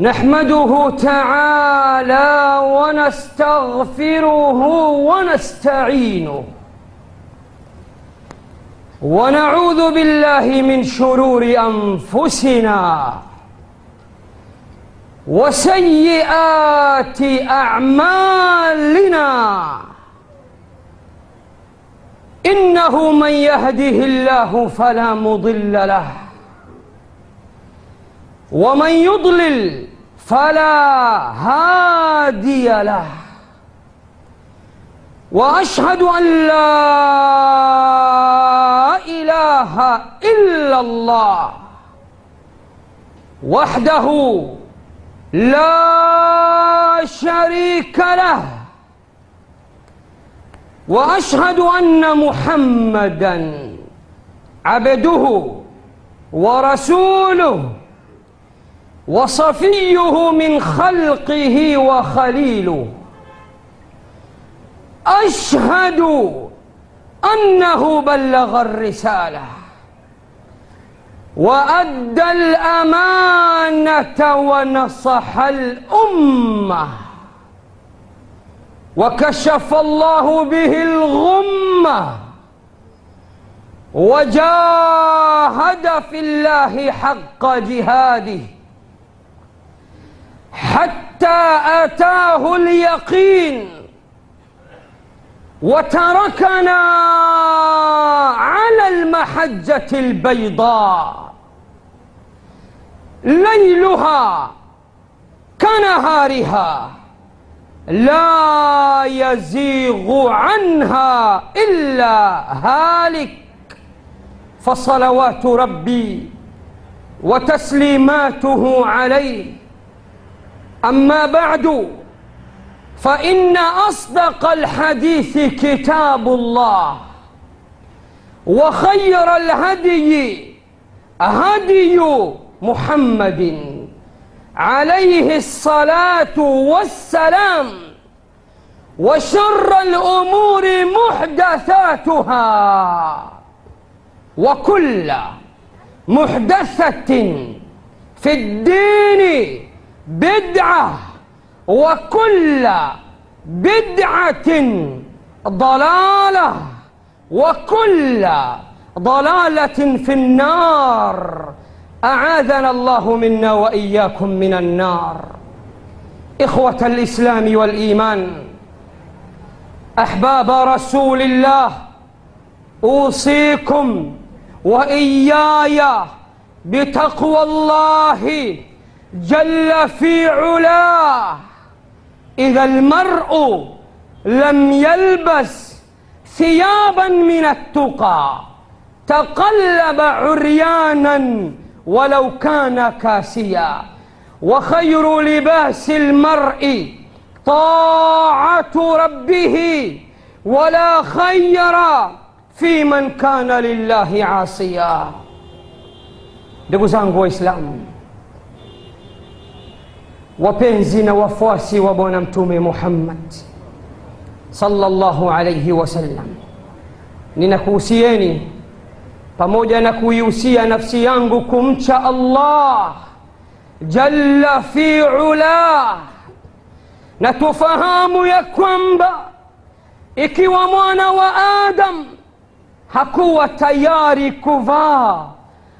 نحمده تعالى ونستغفره ونستعينه. ونعوذ بالله من شرور أنفسنا وسيئات أعمالنا. إنه من يهده الله فلا مضل له ومن يضلل فلا هادي له. وأشهد أن لا إله إلا الله. وحده لا شريك له. وأشهد أن محمدا عبده ورسوله. وصفيه من خلقه وخليله. أشهد أنه بلغ الرسالة وأدى الأمانة ونصح الأمة. وكشف الله به الغمة. وجاهد في الله حق جهاده. حتى آتاه اليقين وتركنا على المحجة البيضاء. ليلها كنهارها لا يزيغ عنها إلا هالك. فصلوات ربي وتسليماته عليه أما بعد فإن أصدق الحديث كتاب الله وخير الهدي هدي محمد عليه الصلاة والسلام وشر الأمور محدثاتها وكل محدثة في الدين بدعة وكل بدعة ضلالة وكل ضلالة في النار. أعاذنا الله منا وإياكم من النار. إخوة الإسلام والإيمان أحباب رسول الله أوصيكم وإياي بتقوى الله جل في علاه. إذا المرء لم يلبس ثيابا من التقى تقلب عريانا ولو كان كاسيا. وخير لباس المرء طاعة ربه ولا خير في من كان lillahi asia ndugu zangu waislamu wapenzi na wafuasi wa bwana mtume muhammad sallallahu alaihi wasallam ninakuhusieni pamoja na kuihusia nafsi yangu kumcha allah jalla fi ulah na tufahamu ya kwamba ikiwa mwana wa adam hakuwa tayari kuvaa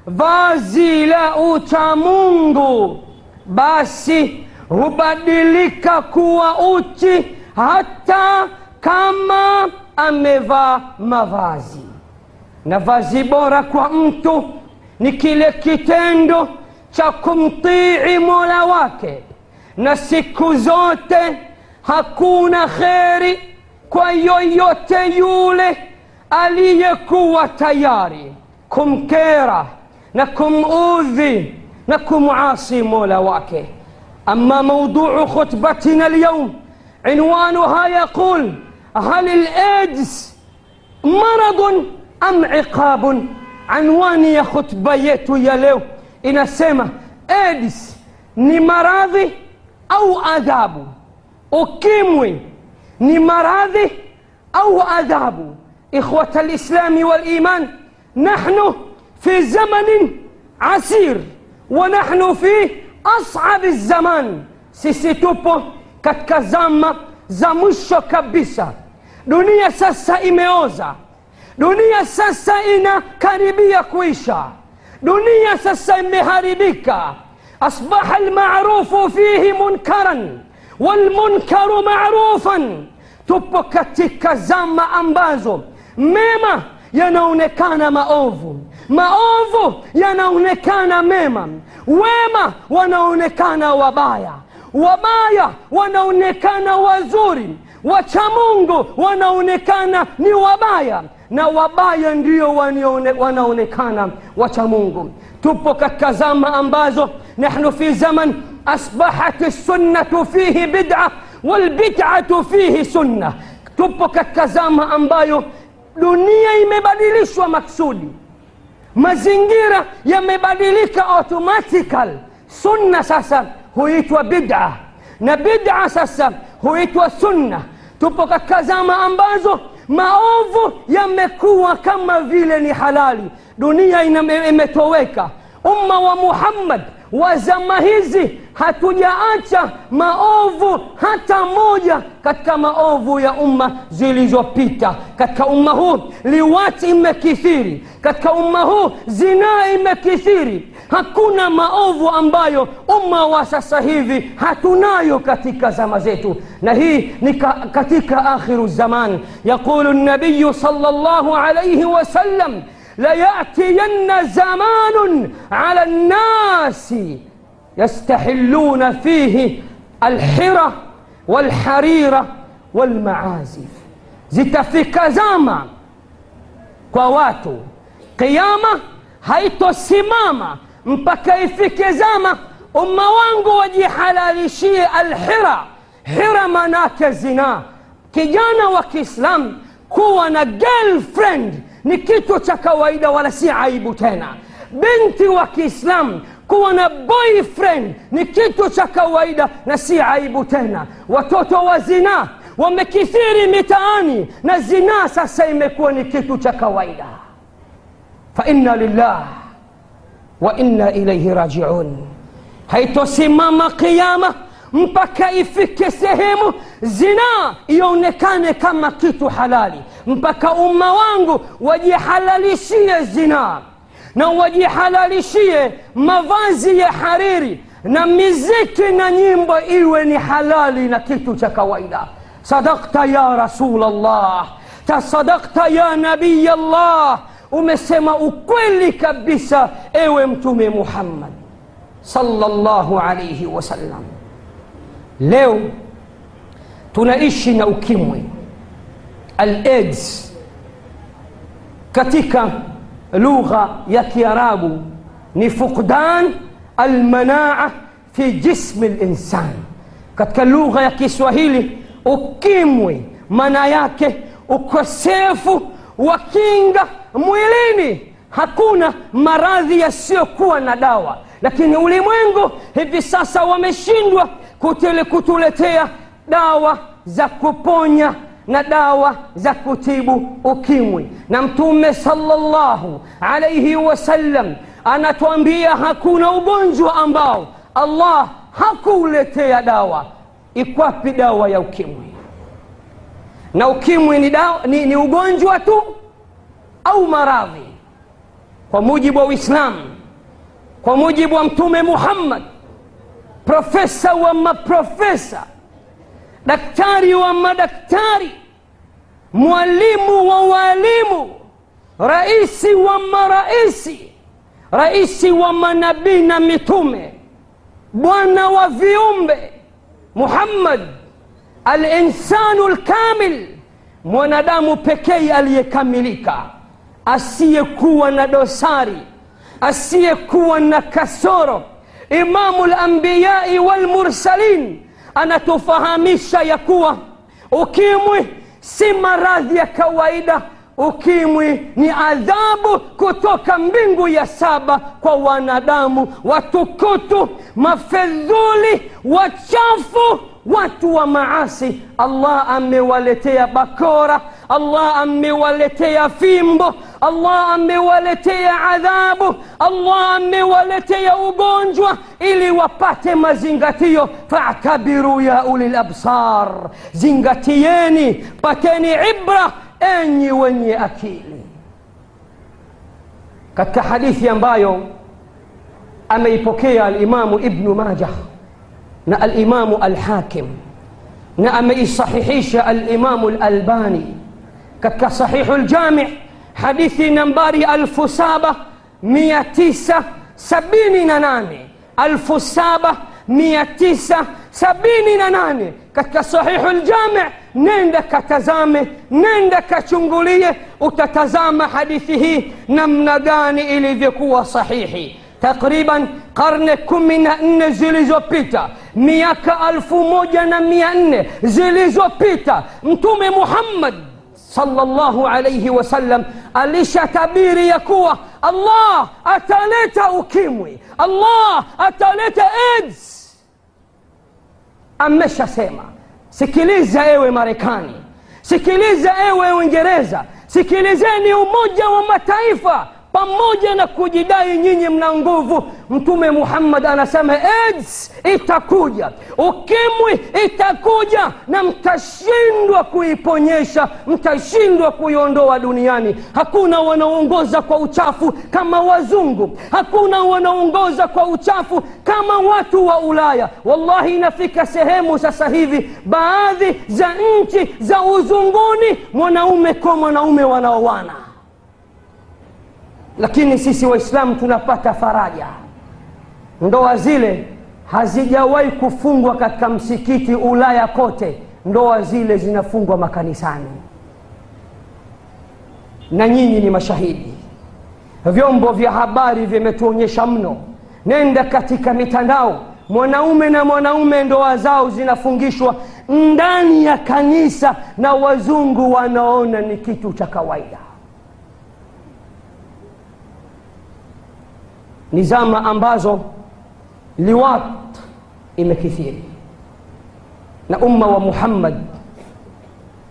vazi la uchamungu basi hubadilika kuwa uchi hata kama amevaa mavazi. Na vazi bora kwa mtu ni kile kitendo cha kumtii mola wake. Na siku zote hakuna kheri kwa yoyote yule aliyekuwa tayari kumkera na kumudhi na kumasi mola wake أما موضوع خطبتنا اليوم عنوانها يقول هل الإيدز مرض أم عقاب؟ عنوان يا خطبيت يا لو إن السماء إيدز نمرض أو أذاب؟ أكيموي نمرض أو أذاب؟ إخوة الإسلام والإيمان نحن في زمن عسير ونحن فيه أصعب الزمان. سيستوبو كتكزاما زمشو كبسا دنيا ساسا إميوزا. دنيا ساسا إنا كاريبيا كويشا. دنيا ساسا إمهاربيكا أصبح المعروف فيه منكرا والمنكر معروفا. تبو كتكزاما أمبازو. ميما ينونكان ما أوفو. Maovu yanaonekana mema wema wanaonekana wabaya wabaya wanaonekana wazuri wacha mungu wanaonekana ni wabaya na wabaya ndio wanaonekana wacha mungu tupo katika zama ambazo nahnu fi zaman asbahat sunnatu fihi bid'a walbid'atu fihi sunna tupo katika zama ambayo dunia imebadilishwa maksudi mazingira yamebadilika automatical sunna sasa huitwa bid'a. Na bid'a sasa huitwa sunna. Tupo katika zama ambazo maovu yamekuwa kama vile ni halali. Dunia imetoweka. Umma wa muhammad wa zama hizi hatujaacha maovu hata moja katika maovu ya umma zilizopita katika umma huu liwati imekithiri katika umma huu zinaa imekithiri hakuna maovu ambayo umma wa sasa hivi hatunayo katika zama zetu na hii ni ka, katika akhiru zaman yaqulu nabiyu sal llahu alaihi wasallam لياتين زمان على الناس يستحلون فيه الحرة والحريرة والمعازف. زيت في كزاما كواتو قيامة هيتو سماما مبكي في كزاما أم وانقو ودي حلالي شيء الحرة. حرة مناك الزنا كجانا وكيسلام كوانا جيل فريند نكيتو تكويدا ولا سي عيبو تينا. بنتي وكيسلام kuwa na boyfriend ni kitu cha kawaida na si aibu tena watoto wa zinaa wamekithiri mitaani na zinaa sasa imekuwa ni kitu cha kawaida fainna lillah wa inna ilaihi rajiun haitosimama qiama mpaka ifike sehemu zinaa ionekane kama kitu halali mpaka umma wangu wajihalalishie zinaa na wajihalalishie mavazi ya hariri na miziki na nyimbo iwe ni halali na kitu cha kawaida sadakta ya rasul llah tasadakta ya nabiy llah umesema ukweli kabisa ewe mtume muhammad sallallahu alaihi wasallam leo tunaishi na ukimwi al-AIDS katika lugha ya kiarabu ni fuqdan almanaa fi jismi linsan katika lugha ya kiswahili ukimwi maana yake ukosefu wa kinga mwilini. Hakuna maradhi yasiyokuwa na dawa. Lakini ulimwengu hivi sasa wameshindwa kutuletea dawa za kuponya na dawa za kutibu ukimwi. Na mtume salllahu alaihi wasallam anatuambia hakuna ugonjwa ambao allah hakuuletea dawa. Ikwapi dawa ya ukimwi? Na ukimwi ni, ni, ni ugonjwa tu au maradhi? Kwa mujibu wa uislamu kwa mujibu wa mtume muhammad profesa wa maprofesa daktari wa madaktari mwalimu wa walimu raisi wa maraisi raisi wa manabii na mitume bwana wa viumbe muhammad alinsanu lkamil mwanadamu pekee aliyekamilika asiyekuwa na dosari asiyekuwa na kasoro imamu lambiyai walmursalin anatufahamisha ya kuwa ukimwi si maradhi ya kawaida ukimwi ni adhabu kutoka mbingu ya saba kwa wanadamu watukutu mafedhuli wachafu watu wa maasi. Allah amewaletea bakora allah amewaletea fimbo الله أمي ولتي عذابه الله أمي ولتي وقونجوة إلي وباتي ما زنغتيو فاعتبروا يا أولي الأبصار. زنغتياني باتيني عبرة أني وني أكيل. كتك حديث ينبايو أما يبكي الإمام ابن ماجه نا الإمام الحاكم نا أما الصحيحيش الإمام الألباني. كتك صحيح الجامع hadithi nambari 7978 7978 katika sahihu ljami nenda katazame nenda kachungulie utatazama hadithi hii namna gani ilivyokuwa sahihi takriban karne kumi na nne zilizopita miaka alfu moja na mia nne zilizopita mtume muhammad sallallahu alaihi wasallam alishatabiri ya kuwa allah ataleta ukimwi allah ataleta aids ameshasema sikiliza ewe marekani sikiliza ewe uingereza sikilizeni umoja wa mataifa pamoja na kujidai nyinyi mna nguvu mtume muhammad anasema aids itakuja. Ukimwi itakuja na mtashindwa kuiponyesha mtashindwa kuiondoa duniani. Hakuna wanaoongoza kwa uchafu kama wazungu. Hakuna wanaoongoza kwa uchafu kama watu wa ulaya. Wallahi inafika sehemu sasa hivi baadhi za nchi za uzunguni mwanaume kwa mwanaume wanaowana lakini sisi waislamu tunapata faraja. Ndoa zile hazijawahi kufungwa katika msikiti ulaya kote. Ndoa zile zinafungwa makanisani. Na nyinyi ni mashahidi. Vyombo vya habari vimetuonyesha mno. Nenda katika mitandao. Mwanaume na mwanaume ndoa zao zinafungishwa ndani ya kanisa na wazungu wanaona ni kitu cha kawaida ni zama ambazo liwat imekithiri. Na umma wa muhammad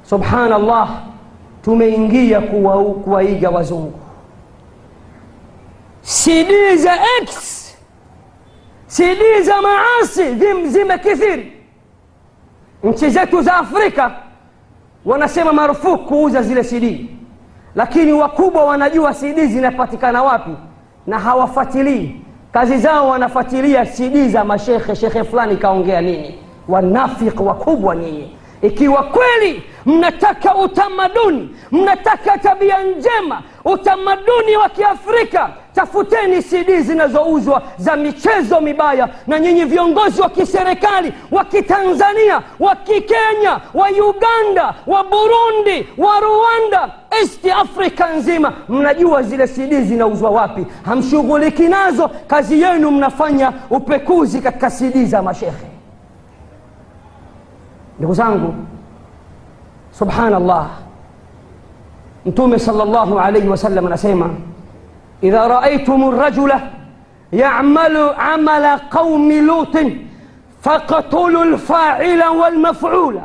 subhanallah tumeingia kuwaiga wazungu. Cd za x cd za maasi zimekithiri. Nchi zetu za afrika wanasema marufuku kuuza zile cd lakini wakubwa wanajua cd zinapatikana wapi na hawafuatilii. Kazi zao wanafuatilia cd za mashekhe shekhe fulani kaongea nini? Wanafiki wakubwa nyinyi ikiwa kweli mnataka utamaduni mnataka tabia njema utamaduni wa kiafrika tafuteni cd zinazouzwa za michezo mibaya na nyinyi viongozi wa kiserikali wa kitanzania wa kikenya wa uganda wa burundi wa rwanda east africa nzima mnajua zile cd zinauzwa wapi hamshughuliki nazo kazi yenu mnafanya upekuzi katika cd za mashekhe ndugu zangu subhanallah mtume sal llahu alaihi wasallam anasema idha raaitum rajula yamalu amala qaumi lutin faqtulu lfaila walmafula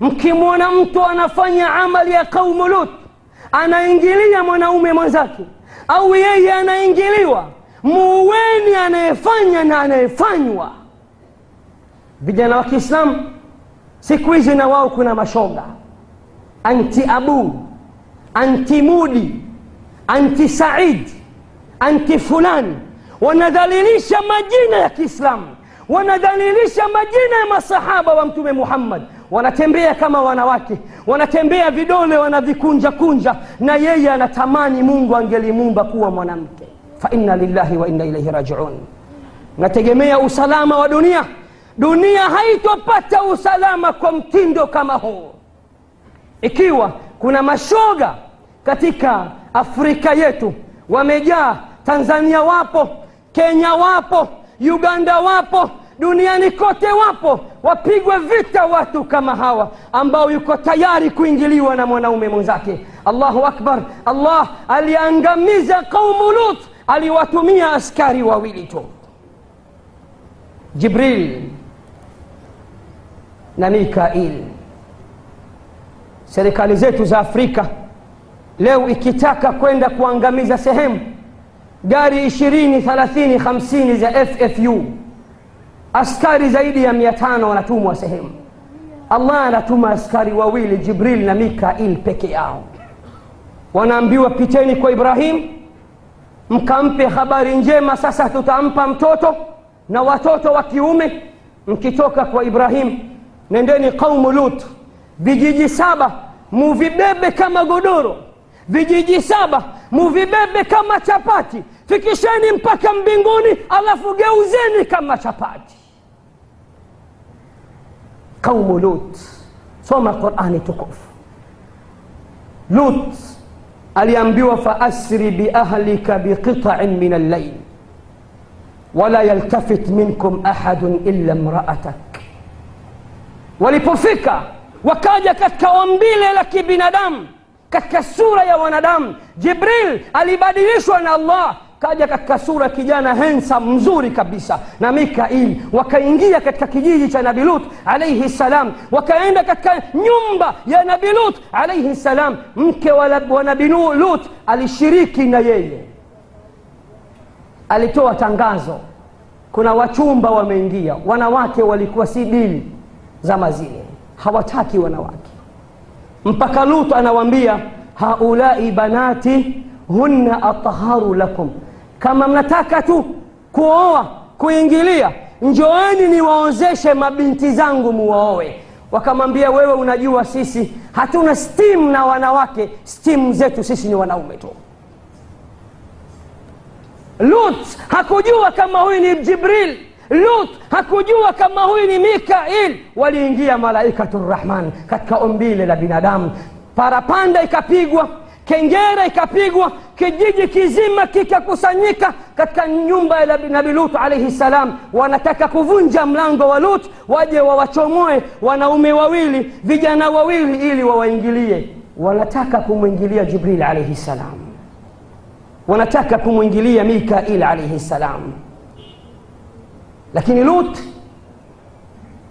mkimwona mtu anafanya amali ya qaumu lut anaingilia mwanaume mwenzake. Au yeye anaingiliwa muuweni anayefanya na anayefanywa. Vijana wa kiislamu siku hizi na wao kuna mashoga. Anti abu anti mudi anti said anti fulani. Wanadhalilisha majina ya kiislamu. Wanadhalilisha majina ya masahaba wa mtume muhammad wanatembea kama wanawake wanatembea vidole wanavikunja kunja na yeye anatamani mungu angelimuumba kuwa mwanamke. Fainna lillahi wa inna ilaihi rajiun. Nategemea usalama wa dunia. Dunia haitopata usalama kwa mtindo kama huu. Ikiwa kuna mashoga katika afrika yetu wamejaa tanzania wapo kenya wapo uganda wapo duniani kote wapo wapigwe vita watu kama hawa ambao yuko tayari kuingiliwa na mwanaume mwenzake. Allahu akbar. Allah aliangamiza qaumu lut. Aliwatumia askari wawili tu. Jibril na mikail. Serikali zetu za afrika leo ikitaka kwenda kuangamiza sehemu gari ishirini thalathini hamsini za ffu askari zaidi ya mia tano wanatumwa sehemu. Allah anatuma askari wawili jibril na mikail peke yao. Wanaambiwa piteni kwa ibrahim mkampe habari njema sasa tutampa mtoto na watoto wa kiume. Mkitoka kwa ibrahim nendeni qaumu lut vijiji saba muvibebe kama godoro. Vijiji saba muvibebe kama chapati. Fikisheni mpaka mbinguni alafu geuzeni kama chapati قوم لوط. صوم القرآن تقف. لوط اليانبيو فأسر بأهلك بقطع من الليل. ولا يلتفت منكم أحد إلا امرأتك. ولبوفيكا وكاد يكتك أمبيل لك بندم. كتك السورة يا وندم. جبريل ألي أن الله kaja katika sura kijana hensa mzuri kabisa. Na mikail wakaingia katika kijiji cha nabi lut alaihi ssalam wakaenda katika nyumba ya nabi lut alaihi ssalam mke wa, wa nabi lut alishiriki na yeye. Alitoa tangazo. Kuna wachumba wameingia. Wanawake walikuwa si dili za mazile hawataki wanawake. Mpaka lut anawambia haulai banati hunna ataharu lakum kama mnataka tu kuoa kuingilia njoeni niwaozeshe mabinti zangu muwaoe wakamwambia wewe unajua sisi hatuna stimu na wanawake stimu zetu sisi ni wanaume tu. Lut hakujua kama huyu ni jibril. Lut hakujua kama huyu ni mikail. Waliingia malaikatu rrahman katika umbile la binadamu. Parapanda ikapigwa kengera ikapigwa kijiji kizima kikakusanyika katika nyumba ya nabi lut alaihi salam. Wanataka kuvunja mlango wa lut waje wawachomoe wanaume wawili vijana wawili ili wawaingilie. Wanataka kumwingilia jibril alaihi salam. Wanataka kumwingilia mikail alaihi salam. Lakini lut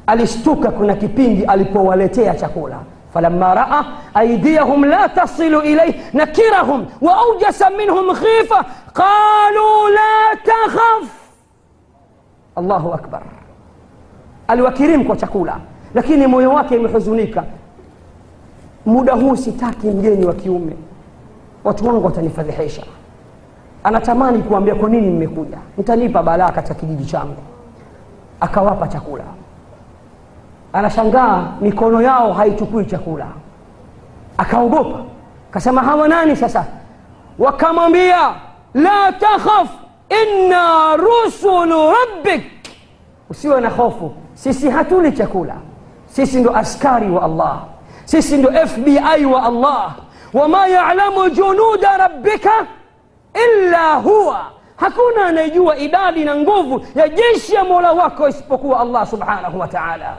alishtuka kuna kipindi alipowaletea chakula فلما راى ايديهم لا تصل اليه نكرهم واوجس منهم خيفه قالوا لا تخف الله اكبر aliwakirimu kwa chakula lakini moyo wake umehuzunika muda huu sitaki mgeni wa kiume watu wangu watanifadhihisha anatamani kuambia kwa nini mmekuja mtanipa balaa katika kijiji changu akawapa chakula anashangaa mikono yao haichukui chakula akaogopa akasema hawa nani sasa wakamwambia la takhaf inna rusulu rabbik usiwe na hofu sisi hatuli chakula sisi ndo askari wa allah sisi ndo fbi wa allah wama yalamu junuda rabbika illa huwa hakuna anayejua idadi na nguvu ya jeshi ya mola wako isipokuwa allah subhanahu wa taala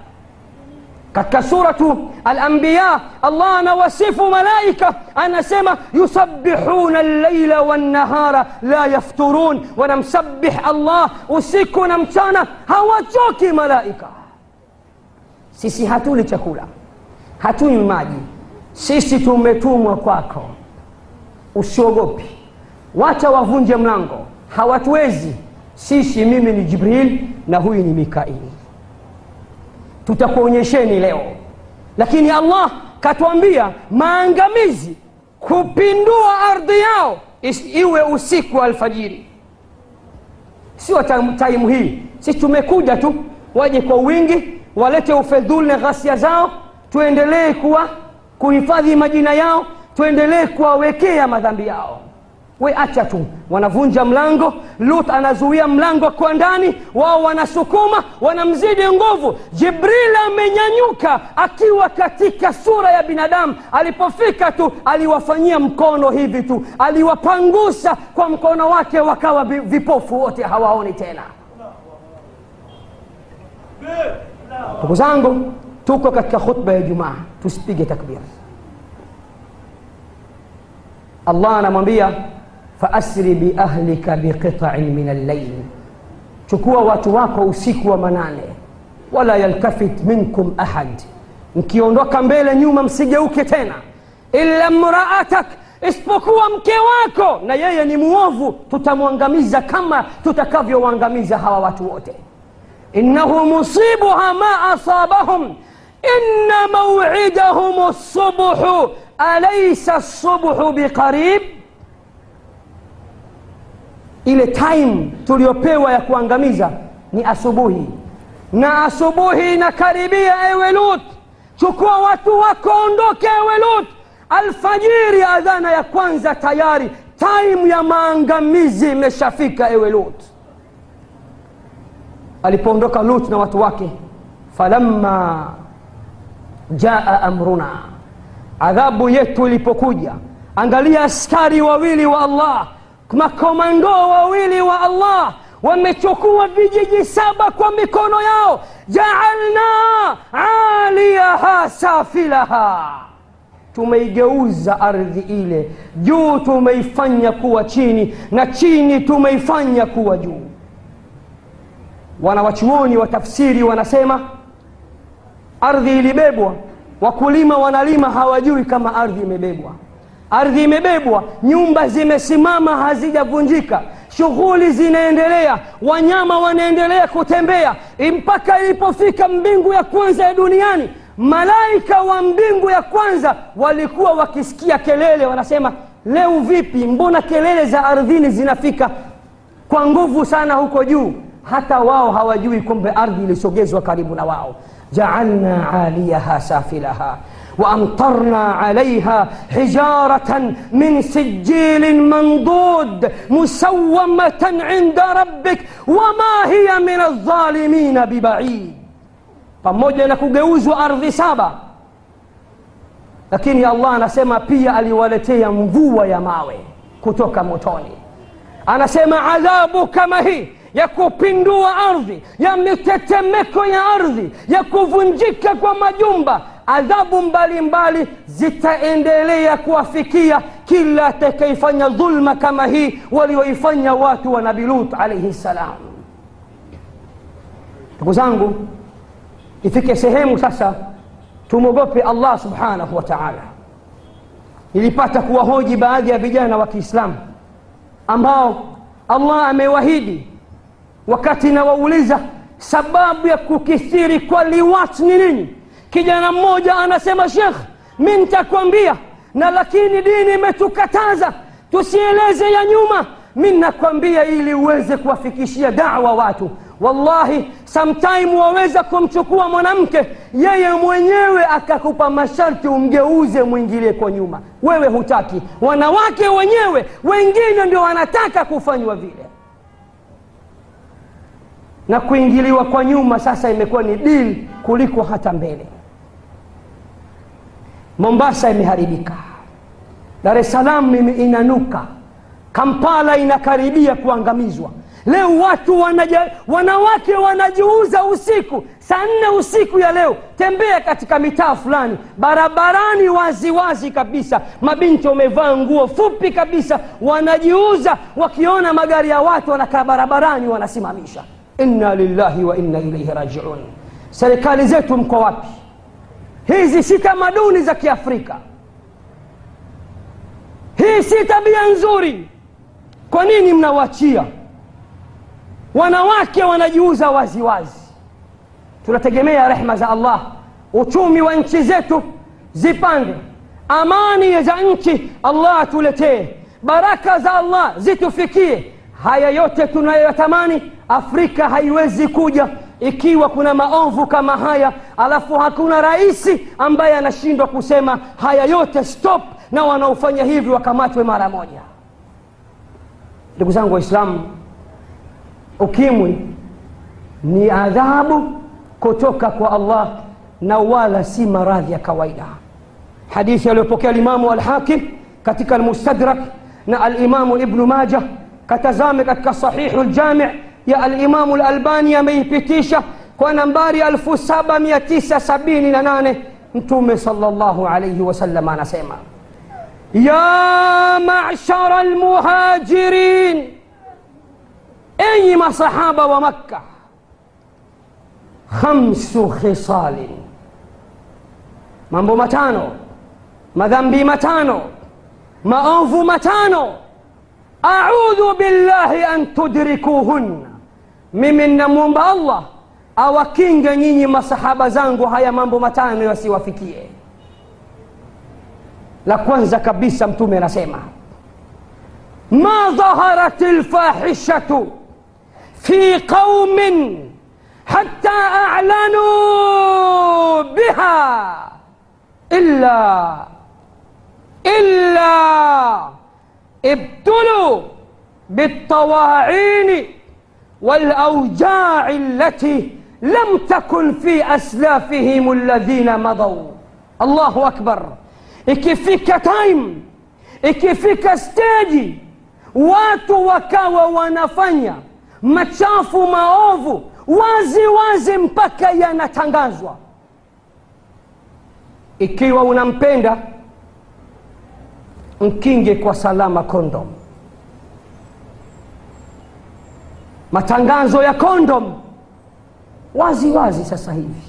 كسورة الأنبياء الله نوصف ملائكة أنا سيما يسبحون الليل والنهار لا يفترون ونمسبح الله وسيكو نمتانا هوا جوكي ملائكة. سيسي هاتو لتكولا هاتو يمادي سيسي تومتوم وكواكو وشوغوبي. واتا وفنجم لانغو هوا تويزي. سيسي ميمي جبريل نهويني ميكائيني tutakuonyesheni leo. Lakini allah katuambia maangamizi kupindua ardhi yao iwe usiku wa alfajiri. Sio taimu hii. Sisi tumekuja tu waje kwa wingi walete ufedhuli na ghasia zao tuendelee kuwa kuhifadhi majina yao tuendelee kuwawekea madhambi yao we acha tu. Wanavunja mlango lut anazuia mlango kwa ndani wao wanasukuma wanamzidi nguvu. Jibril amenyanyuka akiwa katika sura ya binadamu. Alipofika tu aliwafanyia mkono hivi tu. Aliwapangusa kwa mkono wake wakawa vipofu wote hawaoni tena. Ndugu zangu tuko katika khutba ya jumaa tusipige takbir allah anamwambia faasri biahlika biqitain min allail chukua watu wako usiku wa manane wala yaltafit minkum ahad mkiondoka mbele nyuma msigeuke tena illa mraatak isipokuwa mke wako na yeye ni muovu tutamwangamiza kama tutakavyowaangamiza hawa watu wote innahu musibuha ma asabahum inna mawidahum lsubuhu alaysa lsubuhu biqarib ile time tuliyopewa ya kuangamiza ni asubuhi. Na asubuhi inakaribia ewe lut. Chukua watu wako ondoke ewe lut. Alfajiri adhana ya kwanza tayari. Time ya maangamizi imeshafika ewe lut. Alipoondoka lut na watu wake falamma jaa amruna. Adhabu yetu ilipokuja angalia askari wawili wa allah makomando wawili wa allah wamechukua vijiji saba kwa mikono yao. Jaalna aliyaha safilaha. Tumeigeuza ardhi ile. Juu tumeifanya kuwa chini na chini tumeifanya kuwa juu. Wanawachuoni wa tafsiri wanasema ardhi ilibebwa. Wakulima wanalima hawajui kama ardhi imebebwa ardhi imebebwa nyumba zimesimama hazijavunjika. Shughuli zinaendelea wanyama wanaendelea kutembea. Mpaka ilipofika mbingu ya kwanza ya duniani malaika wa mbingu ya kwanza walikuwa wakisikia kelele wanasema leo vipi? Mbona kelele za ardhini zinafika kwa nguvu sana huko juu? Hata wao hawajui kumbe ardhi ilisogezwa karibu na wao. Jaalna aliyaha safilaha وامطرنا عليها حجاره من سجيل منضود مسومه عند ربك وما هي من الظالمين ببعيد pamoja na kugeuzwa ardhi saba lakini allah anasema pia aliwaletea mvua ya mawe kutoka motoni anasema adhabu kama hii ya kupindua ardhi ya mitetemeko ya ardhi ya kuvunjika kwa majumba adhabu mbalimbali zitaendelea kuwafikia kila atakayefanya dhulma kama hii walioifanya watu wa nabi lut alaihi ssalam ndugu zangu ifike sehemu sasa tumwogope allah subhanahu wa taala. Nilipata kuwahoji baadhi ya vijana wa kiislamu ambao allah amewahidi wakati nawauliza sababu ya kukithiri kwa liwat ni nini kijana mmoja anasema shekh mi ntakwambia na lakini dini imetukataza tusieleze ya nyuma. Mi nakwambia ili uweze kuwafikishia dawa watu. Wallahi sometime waweza kumchukua mwanamke yeye mwenyewe akakupa masharti umgeuze mwingilie kwa nyuma. Wewe hutaki. Wanawake wenyewe wengine ndio wanataka kufanywa vile. Na kuingiliwa kwa nyuma sasa imekuwa ni dili kuliko hata mbele mombasa imeharibika. Dar es salaam inanuka. Kampala inakaribia kuangamizwa. Leo watu wanaja, wanawake wanajiuza usiku saa nne usiku ya leo. Tembea katika mitaa fulani barabarani waziwazi wazi kabisa. Mabinti wamevaa nguo fupi kabisa wanajiuza. Wakiona magari ya watu wanakaa barabarani wanasimamisha. Inna lillahi wa inna ilaihi rajiun. Serikali zetu mko wapi hizi si tamaduni za kiafrika. Hii si tabia nzuri. Kwa nini mnawachia? Wanawake wanajiuza waziwazi. Tunategemea rehma za allah. Uchumi wa nchi zetu zipande amani za nchi allah atuletee. Baraka za allah zitufikie. Haya yote tunayoyatamani afrika haiwezi kuja ikiwa kuna maovu kama haya alafu hakuna raisi ambaye anashindwa kusema haya yote stop na wanaofanya hivi wakamatwe mara moja ndugu zangu waislamu ukimwi ni adhabu kutoka kwa allah na wala si maradhi ya kawaida hadithi aliyopokea limamu alhakim katika almustadrak na alimamu ibnu maja katazame katika sahihu ljami ya alimamu lalbani ameipitisha kwa nambari 7978 mtume salllahu alaihi wasallam anasema ya mashara lmuhajirin enyi masahaba wa makka khamsu khisalin mambo matano madhambi matano maovu matano audhu billahi an tudrikuhunna mimi namwomba allah awakinge nyinyi masahaba zangu haya mambo matano yasiwafikie la kwanza kabisa mtume anasema ma dhaharat lfahishatu fi qaumin hatta a'lanuu biha illa illa ابتلوا بالطواعين والأوجاع التي لم تكن في أسلافهم الذين مضوا. الله أكبر. إكفيك تايم إكفيك ستيجي واتو وكاو ما machafu وازي وازي wazi mpaka yanatangazwa ikiwa unampenda mkinge kwa salama كوندوم. Matangazo ya kondom wazi wazi sasa hivi.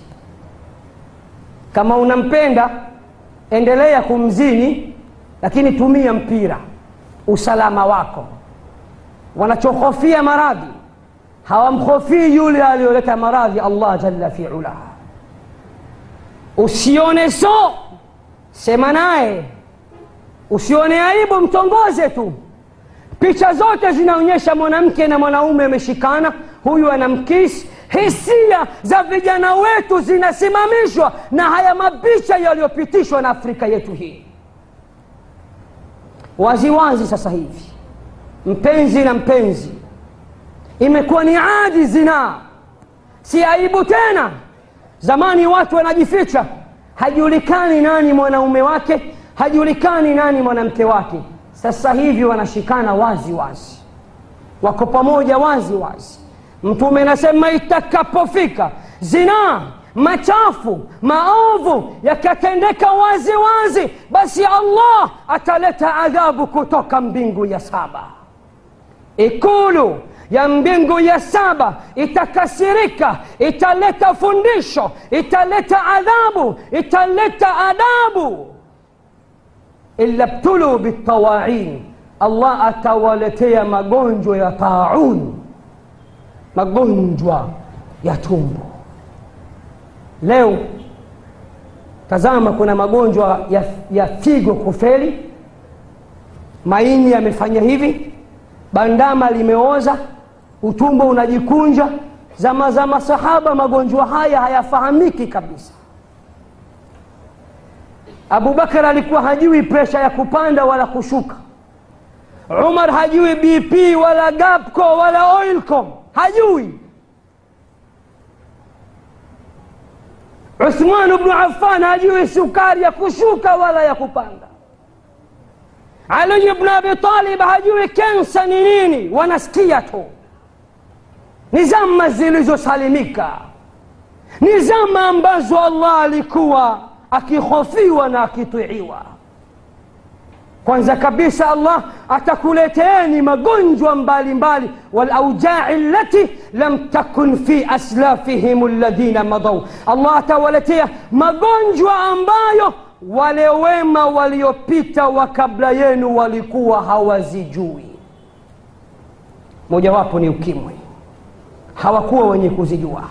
Kama unampenda endelea kumzini lakini tumia mpira. Usalama wako. Wanachohofia maradhi. Hawamhofii yule aliyoleta maradhi allah jalla fi ula usione so. Sema naye. Usione aibu mtongoze tu picha zote zinaonyesha mwanamke na mwanaume ameshikana huyu anamkisi hisia za vijana wetu zinasimamishwa na haya mapicha yaliyopitishwa na afrika yetu hii. Waziwazi sasa hivi mpenzi na mpenzi imekuwa ni adi zinaa si aibu tena. Zamani watu wanajificha. Hajulikani nani mwanaume wake hajulikani nani mwanamke wake sasa hivi wanashikana wazi wazi wako pamoja wazi wazi mtume anasema itakapofika zinaa machafu maovu yakatendeka wazi wazi basi allah ataleta adhabu kutoka mbingu ya saba ikulu ya mbingu ya saba itakasirika italeta fundisho italeta adhabu italeta adabu illa btulu bitawain. Allah atawaletea magonjwa ya taun. Magonjwa ya tumbo. Leo tazama kuna magonjwa ya, ya figo kufeli. Maini yamefanya hivi. Bandama limeoza. Utumbo unajikunja. Zama za masahaba magonjwa haya hayafahamiki kabisa abubakar alikuwa hajui presha ya kupanda wala kushuka. Umar hajui bp wala gapco wala oilcom. Hajui. Uthman bnu affan hajui sukari ya kushuka wala ya kupanda. Ali bnu abi hajui kensa ni nini. Wanasikia tu. Ni zama zilizosalimika. Ni zama ambazo allah alikuwa akihofiwa na akitiiwa kwanza kabisa allah atakuleteeni magonjwa mbalimbali walaujai lati lam takun fi aslafihim ladhina madau allah atawaletea magonjwa ambayo wale wema waliopita wa kabla yenu walikuwa hawazijui mojawapo ni ukimwi hawakuwa wenye kuzijua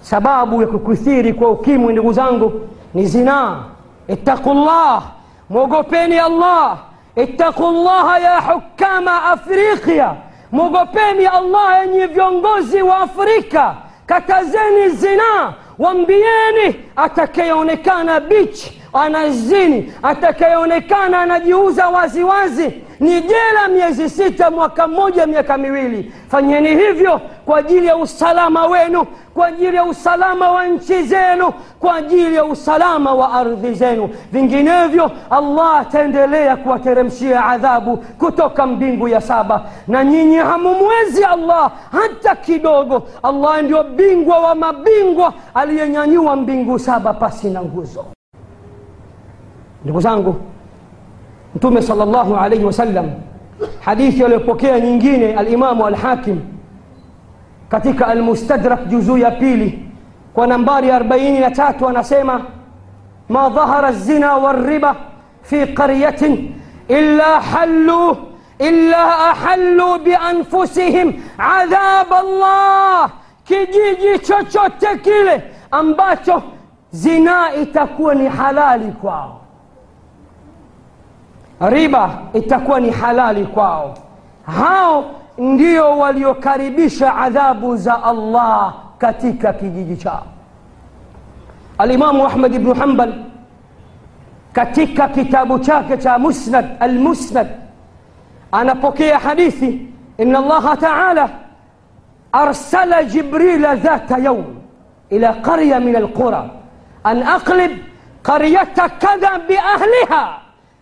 sababu ya kukithiri kwa ukimwi ndugu zangu ni zinaa ittaqullah. Mwogopeni allah. Ittaqullaha ya hukama afriqia. Mwogopeni allah yenye viongozi wa afrika. Katazeni zinaa wambieni atakayeonekana bichi anazini atakayeonekana anajiuza waziwazi. Ni jela miezi sita mwaka mmoja miaka miwili. Fanyeni hivyo kwa ajili ya usalama wenu kwa ajili ya usalama wa nchi zenu kwa ajili ya usalama wa ardhi zenu. Vinginevyo allah ataendelea kuwateremshia adhabu kutoka mbingu ya saba. Na nyinyi hamumwezi allah hata kidogo. Allah ndio bingwa wa mabingwa aliyenyanyua mbingu saba pasi na nguzo. Ndugu zangu mtume sal llahu alaihi wasallam hadithi aliyopokea nyingine alimamu alhakim katika almustadrak juzuu ya pili kwa nambari 43 anasema ma dhahara zina walriba fi qaryatin illa hallu illa ahallu bianfusihim adhab Allah, kijiji chochote kile ambacho zinaa itakuwa ni halali kwao, riba itakuwa ni halali kwao, hao ndio waliokaribisha adhabu za Allah katika kijiji chao. Alimamu Ahmad ibnu Hanbal katika kitabu chake cha Musnad Almusnad anapokea hadithi inna Allaha taala arsala Jibrila dhata yaum ila qarya min alqura an aqlib qaryata kadha biahliha.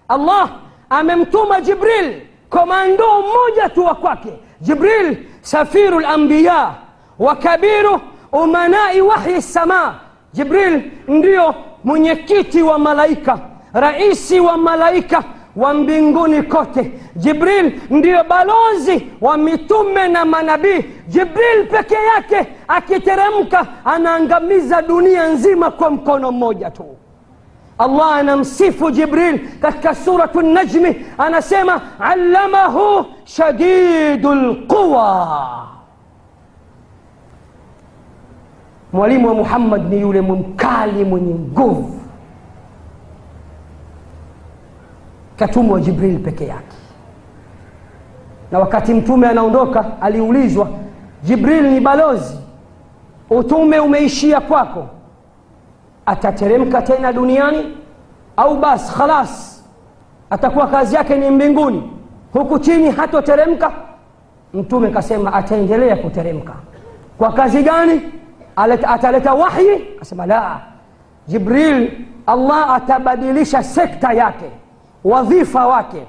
Allah amemtuma Jibril, komando mmoja tu wa kwake. Jibril safiru lambiya wa kabiru umanai wahyi sama. Jibril ndio mwenyekiti wa malaika, raisi wa malaika wa mbinguni kote. Jibril ndiyo balozi wa mitume na manabii. Jibril peke yake akiteremka anaangamiza dunia nzima kwa mkono mmoja tu. Allah anamsifu Jibril katika suratu Najmi, anasema allamahu shadidu lquwa. Mwalimu wa Muhammad ni yule mkali mwenye nguvu katumwa Jibril peke yake. Na wakati mtume anaondoka, aliulizwa Jibril ni balozi, utume umeishia kwako, atateremka tena duniani au basi khalas, atakuwa kazi yake ni mbinguni, huku chini hatoteremka? Mtume kasema ataendelea kuteremka. Kwa kazi gani? Ataleta wahyi? Kasema la, Jibril Allah atabadilisha sekta yake wadhifa wake,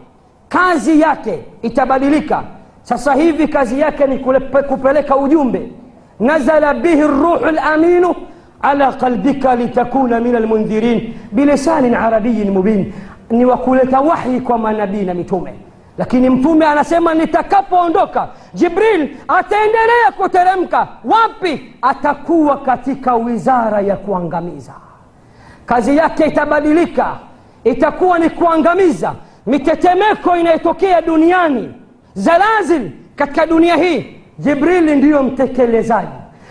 kazi yake itabadilika. Sasa hivi kazi yake ni kupeleka ujumbe. nazala bihi ruhu laminu ala qalbika litakuna min almundhirin bilisanin arabiyin mubin, ni wa kuleta wahyi kwa manabii na mitume. Lakini mtume anasema nitakapoondoka, Jibril ataendelea kuteremka. Wapi? Atakuwa katika wizara ya kuangamiza. Kazi yake itabadilika itakuwa ni kuangamiza. Mitetemeko inayotokea duniani, zalazil katika dunia hii, Jibrili ndiyo mtekelezaji.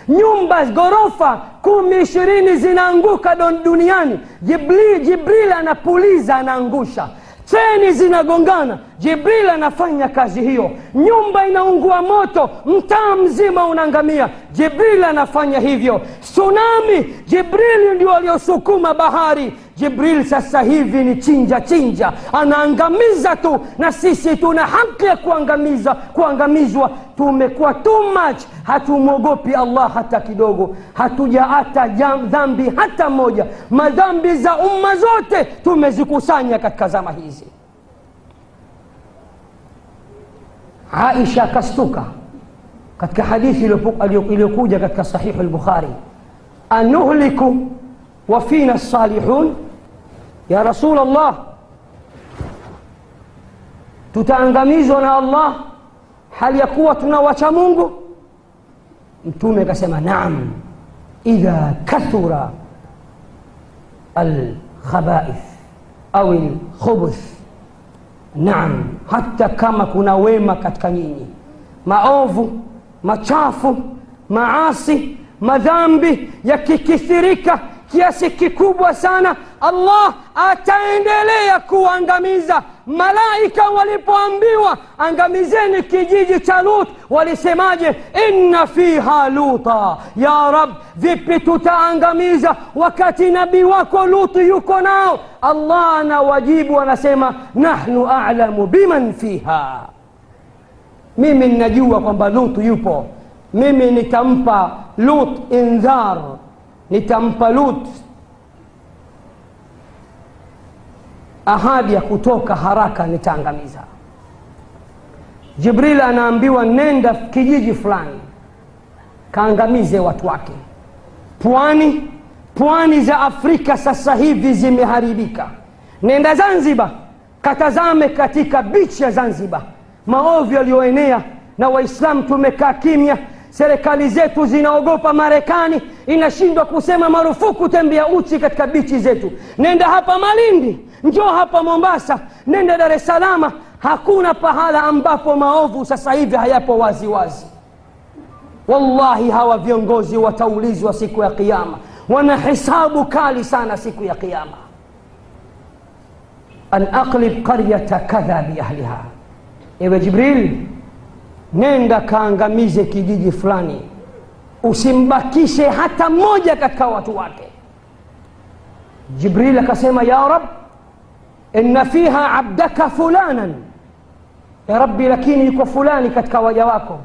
Nyumba ghorofa kumi ishirini zinaanguka duniani, Jibril, Jibril anapuliza, anaangusha. Treni zinagongana, Jibril anafanya kazi hiyo. Nyumba inaungua moto, mtaa mzima unaangamia, Jibril anafanya hivyo. Tsunami, Jibril ndio aliosukuma bahari. Jibril sasa hivi ni chinja chinja, anaangamiza tu, na sisi tuna haki ya kuangamiza, kuangamizwa. Tumekuwa too much, hatumwogopi Allah hata kidogo, hatujaata dhambi hata moja. Madhambi za umma zote tumezikusanya katika zama hizi. Aisha akastuka katika hadithi iliyokuja katika Sahihu al-Bukhari, anuhliku wa fina salihun ya Rasul Allah, tutaangamizwa na Allah hali ya kuwa tunawacha Mungu? Mtume akasema naam, idha kathura alkhabaith au alkhubuth, naam, hata kama kuna wema katika nyinyi, maovu machafu, maasi, madhambi yakikithirika kiasi kikubwa sana, Allah ataendelea kuangamiza. Malaika walipoambiwa angamizeni kijiji cha Lut, walisemaje? inna fiha luta, ya Rab, vipi tutaangamiza wakati nabii wako Lutu yuko nao? Allah anawajibu anasema, nahnu a'lamu biman fiha, mimi ninajua kwamba Lutu yupo, mimi nitampa Lut indhar nitampa Lut ahadi ya kutoka haraka, nitaangamiza. Jibril anaambiwa nenda kijiji fulani, kaangamize watu wake. Pwani pwani za Afrika sasa hivi zimeharibika. Nenda Zanzibar, katazame katika bichi ya Zanzibar, maovu yaliyoenea, na Waislamu tumekaa kimya serikali zetu zinaogopa Marekani inashindwa kusema marufuku tembea uchi katika bichi zetu. Nenda hapa Malindi, njoo hapa mombasa nenda dar es salama hakuna pahala ambapo maovu sasa hivi hayapo wazi wazi wallahi hawa viongozi wataulizwa siku ya kiama wana hisabu kali sana siku ya kiama an aqlib qaryata kadha biahliha ewe jibril nenda kaangamize kijiji fulani. Usimbakishe hata mmoja katika watu wake. Jibril akasema ya rab inna fiha abdaka fulanan. Ya rabbi lakini yuko fulani katika waja wako.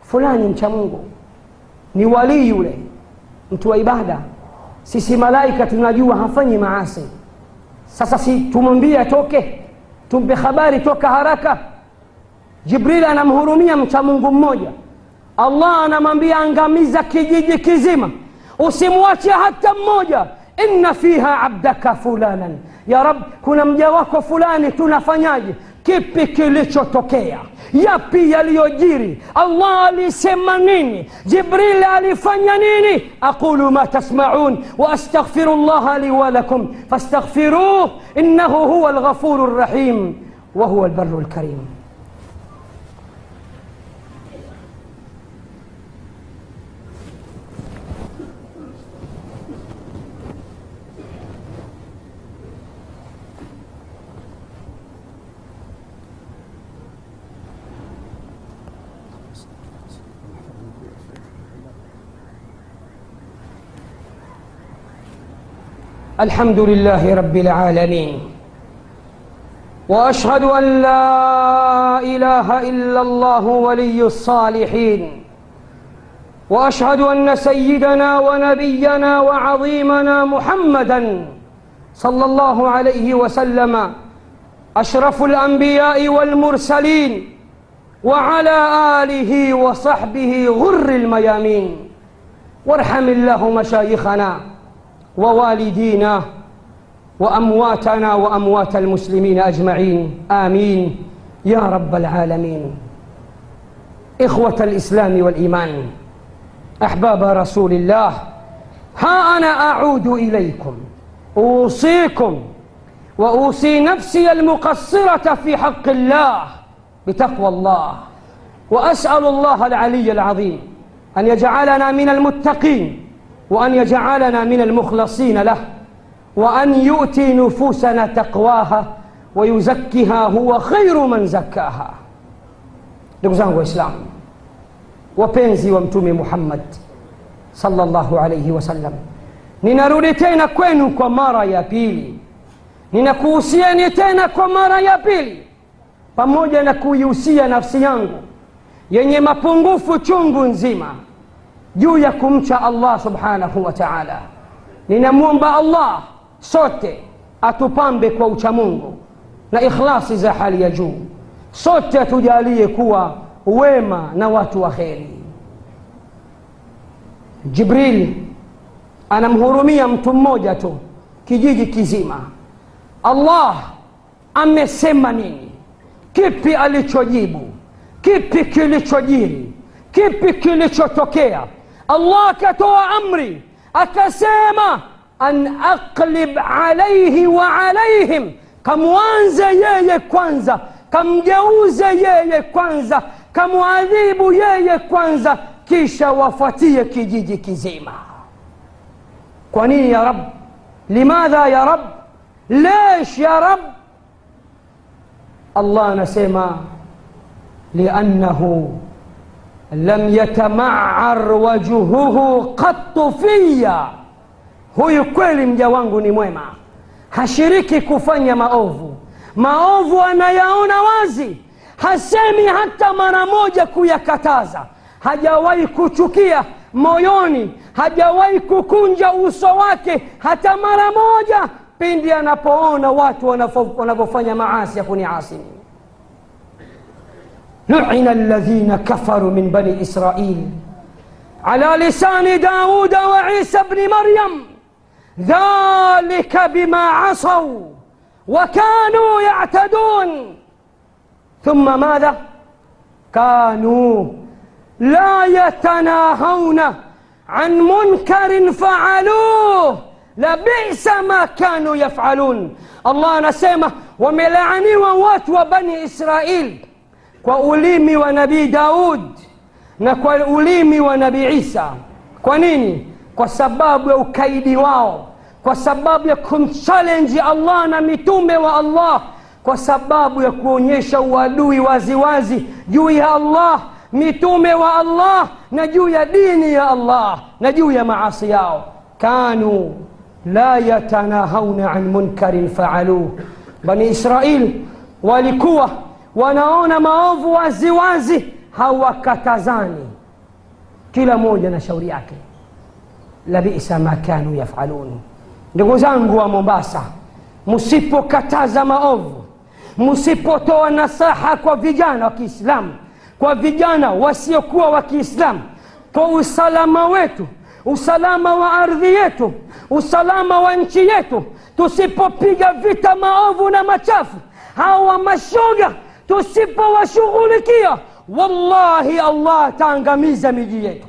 Fulani mcha mungu. Ni walii yule mtu wa ibada. Sisi malaika tunajua hafanyi maasi. Sasa si tumwambie atoke tumpe habari toka haraka jibril anamhurumia mcha mungu mmoja allah anamwambia angamiza kijiji kizima usimwache hata mmoja inna fiha abdaka fulanan ya rab kuna mja wako fulani tunafanyaje kipi kilichotokea yapi yaliyojiri allah alisema nini jibril alifanya nini aqulu ma tasmaun waastaghfiru llaha li walakum fastaghfiruh innahu huwa alghafuru rrahim wahuwa albaru lkarim الحمد لله رب العالمين. وأشهد أن لا إله إلا الله ولي الصالحين. وأشهد أن سيدنا ونبينا وعظيمنا محمدا صلى الله عليه وسلم. أشرف الأنبياء والمرسلين. وعلى آله وصحبه غر الميامين. وارحم الله مشايخنا. ووالدينا وأمواتنا وأموات المسلمين أجمعين. آمين. يا رب العالمين. إخوة الإسلام والإيمان أحباب رسول الله ها أنا أعود إليكم أوصيكم وأوصي نفسي المقصرة في حق الله بتقوى الله. وأسأل الله العلي العظيم أن يجعلنا من المتقين. وأن يجعلنا من المخلصين له وأن يؤتي نفوسنا تقواها ويزكها هو خير من زكاها. لقزانه إسلام. وبنزي ومتومي محمد صلى الله عليه وسلم. ننرولتين كوينو ومارا يا بيلي. ninakuhusiani tena kwa يا ya pili pamoja na kuihusia nafsi yangu yenye mapungufu juu ya kumcha allah subhanahu wa taala. Ninamwomba allah sote atupambe kwa uchamungu na ikhlasi za hali ya juu. Sote atujalie kuwa wema na watu wa kheri. Jibril anamhurumia mtu mmoja tu kijiji kizima. Allah amesema nini? Kipi alichojibu? Kipi kilichojiri? Kipi kilichotokea الله كتوى أمري. أكسيما أن أقلب عليه وعليهم. كم وانزا يي كوانزا كم جوزا يي كوانزا كم عذيب يي كوانزا كيشا وفتية كيجيجي كيزيما كوني يا رب. لماذا يا رب؟ ليش يا رب؟ الله نسيما. لأنه lam yatamaar wajuhuhu qattu fiya. Huyu kweli mja wangu ni mwema. Hashiriki kufanya maovu. Maovu anayaona wazi. Hasemi hata mara moja kuyakataza. Hajawahi kuchukia moyoni. Hajawahi kukunja uso wake hata mara moja pindi anapoona watu wanavyofanya maasi ya kuniasi mimi لعن الذين كفروا من بني إسرائيل. على لسان داود وعيسى بن مريم. ذلك بما عصوا وكانوا يعتدون. ثم ماذا؟ كانوا لا يتناهون عن منكر فعلوه. ma kanu yafalun allah anasema wamelaaniwa watu wa bani israil kwa ulimi wa nabii daud na kwa ulimi wa nabii isa. Kwa nini? Kwa sababu ya ukaidi wao kwa sababu ya kumchalenji allah na mitume wa allah kwa sababu ya kuonyesha uadui waziwazi juu ya allah mitume wa allah na juu ya dini ya allah na juu ya maasi yao. Kanu la yatanahauna an munkarin faaluh. Bani israil walikuwa wanaona maovu waziwazi hawakatazani. Kila mmoja na shauri yake. Labisa ma kanu yafalun. Ndugu zangu wa mombasa msipokataza maovu msipotoa nasaha kwa vijana wa kiislamu kwa vijana wasiokuwa wa kiislamu kwa usalama wetu usalama wa ardhi yetu usalama wa nchi yetu tusipopiga vita maovu na machafu hawa mashoga tusipowashughulikia wallahi allah ataangamiza miji yetu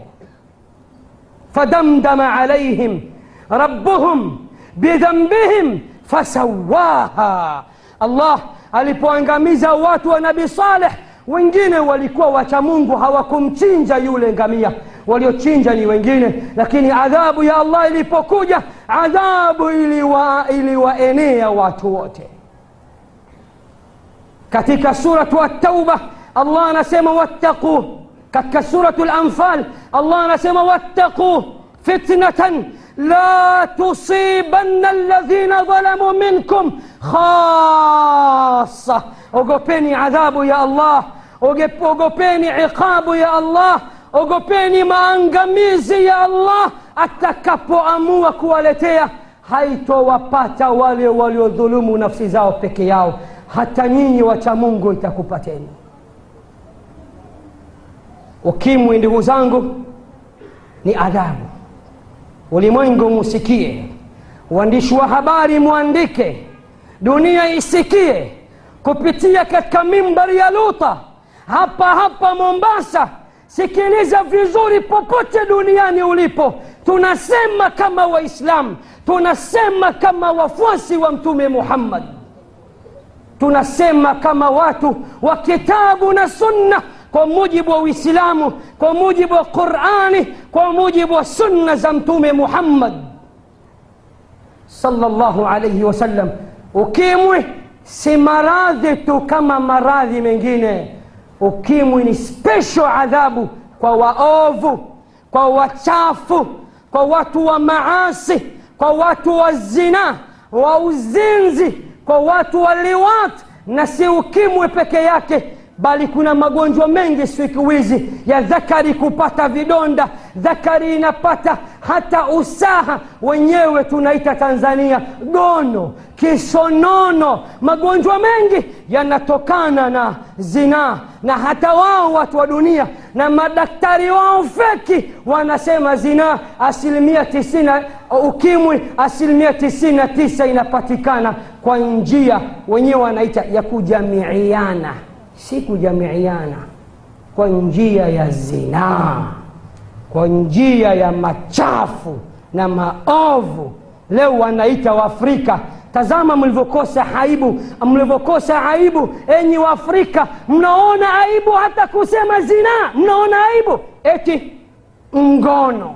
fadamdama alaihim rabbuhum bidhambihim fasawaha allah alipoangamiza watu wa nabii saleh wengine walikuwa wacha mungu hawakumchinja yule ngamia waliochinja ni wengine lakini adhabu ya allah ilipokuja adhabu iliwaenea iliwa watu wote katika suratu attauba allah anasema wattaquu katika suratu lanfal allah anasema wattaquu fitnatan la tusibanna alladhina dhalamu minkum khasa ogopeni adhabu ya allah ogopeni iqabu ya allah ogopeni maangamizi ya allah atakapoamua kuwaletea haitowapata wale waliodhulumu nafsi zao peke yao hata nyinyi wacha mungu itakupateni ukimwi ndugu zangu ni adhabu ulimwengu musikie. Uandishi wa habari mwandike. Dunia isikie. Kupitia katika mimbari ya luta hapa hapa mombasa sikiliza vizuri popote duniani ulipo. Tunasema kama waislamu tunasema kama wafuasi wa mtume muhammad tunasema kama watu wa kitabu na sunna kwa mujibu wa uislamu kwa mujibu wa qurani kwa mujibu wa sunna za mtume muhammad salllahu alaihi wasallam ukimwi si maradhi tu kama maradhi mengine. Ukimwi ni special adhabu kwa waovu kwa wachafu kwa watu wa maasi kwa watu wa zina wa uzinzi kwa watu waliwat, na si ukimwi peke yake bali kuna magonjwa mengi siku hizi ya dhakari kupata vidonda. Dhakari inapata hata usaha. Wenyewe tunaita tanzania gono kisonono magonjwa mengi yanatokana na zinaa. Na hata wao watu wa dunia na madaktari wao feki wanasema zinaa asilimia tisina ukimwi asilimia tisini na tisa inapatikana kwa njia wenyewe wanaita ya kujamiiana si kujamiiana kwa njia ya zinaa kwa njia ya machafu na maovu. Leo wanaita waafrika tazama mlivyokosa aibu mlivyokosa aibu enyi waafrika mnaona aibu hata kusema zinaa? Mnaona aibu? Eti ngono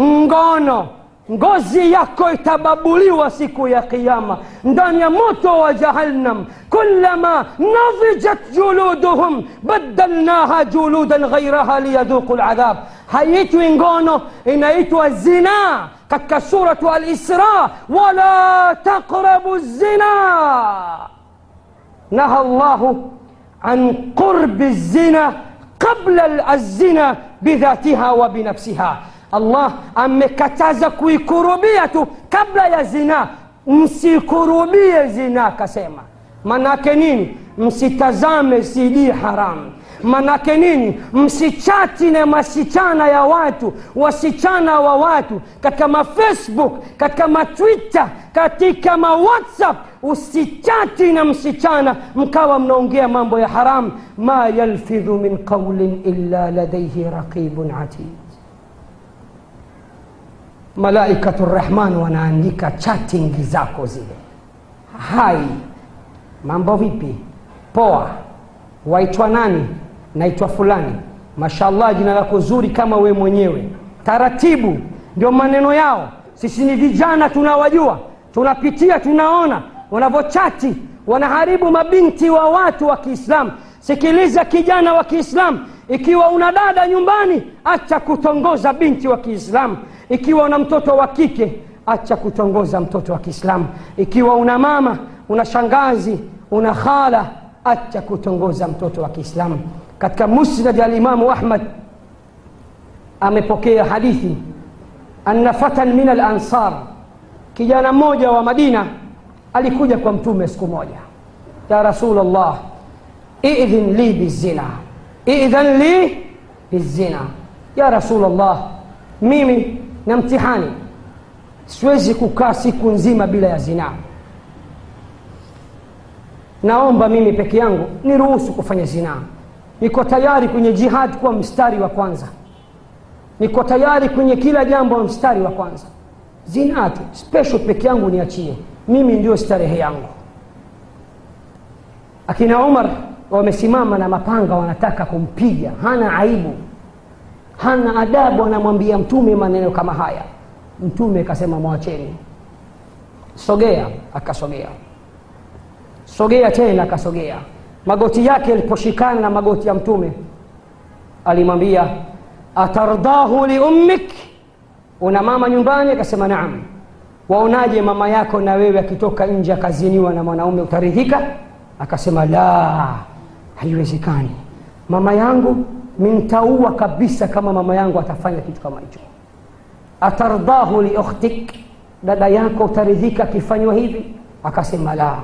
ngono ngozi yako itababuliwa siku ya kiama ndani ya moto wa jahannam kulama nadhijat juluduhum badalnaha juludan ghairaha liyadhuqu ladhab haiitwi ngono inaitwa zinaa katika suratu alisra wala taqrabu zina naha llahu an qurbi zina qabla alzina bidhatiha wa binafsiha allah amekataza kuikurubia tu kabla ya zinaa msikurubie zinaa akasema. Manake nini? Msitazame cd haramu. Manake nini? Msichati na masichana ya watu wasichana wa watu katika mafacebook katika matwitter katika mawhatsapp usichati na msichana mkawa mnaongea mambo ya haramu. Ma yalfidhu min qaulin illa ladaihi raqibun atid malaikatu rahman wanaandika chatting zako zile. Hai mambo vipi? Poa. Waitwa nani? Naitwa fulani. Mashallah jina lako zuri kama we mwenyewe. Taratibu. Ndio maneno yao. Sisi ni vijana tunawajua. Tunapitia tunaona. Wanavyochati. Wanaharibu mabinti wa watu wa kiislamu. Sikiliza kijana wa kiislamu. Ikiwa una dada nyumbani acha kutongoza binti wa kiislamu ikiwa una mtoto wa kike acha kutongoza mtoto wa kiislamu ikiwa una mama una shangazi una khala acha kutongoza mtoto wa kiislamu katika musnad alimamu ahmad amepokea hadithi anna fatan min alansar kijana mmoja wa madina alikuja kwa mtume siku moja ya rasulllah idhin li bizina idhan li bizina ya rasulllah mimi na mtihani. Siwezi kukaa siku nzima bila ya zinaa. Naomba mimi peke yangu niruhusu kufanya zinaa. Niko tayari kwenye jihadi kuwa mstari wa kwanza. Niko tayari kwenye kila jambo mstari wa kwanza. Zinaa tu special peke yangu niachie. Mimi ndio starehe yangu. Akina umar wamesimama na mapanga wanataka kumpiga. Hana aibu hana adabu anamwambia mtume maneno kama haya. Mtume akasema mwacheni. Sogea akasogea. Sogea tena akasogea. Magoti yake yaliposhikana na magoti ya mtume alimwambia atardahu liummik una mama nyumbani? Akasema naam. Waonaje mama yako na wewe akitoka nje akaziniwa na mwanaume utaridhika akasema la haiwezekani. Mama yangu mintaua kabisa kama mama yangu atafanya kitu kama hicho atardahu liukhtik dada yako utaridhika akifanywa hivi akasema la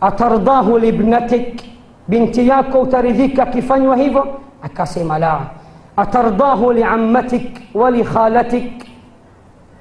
atardahu libnatik binti yako utaridhika akifanywa hivyo akasema la atardahu liammatik walikhalatik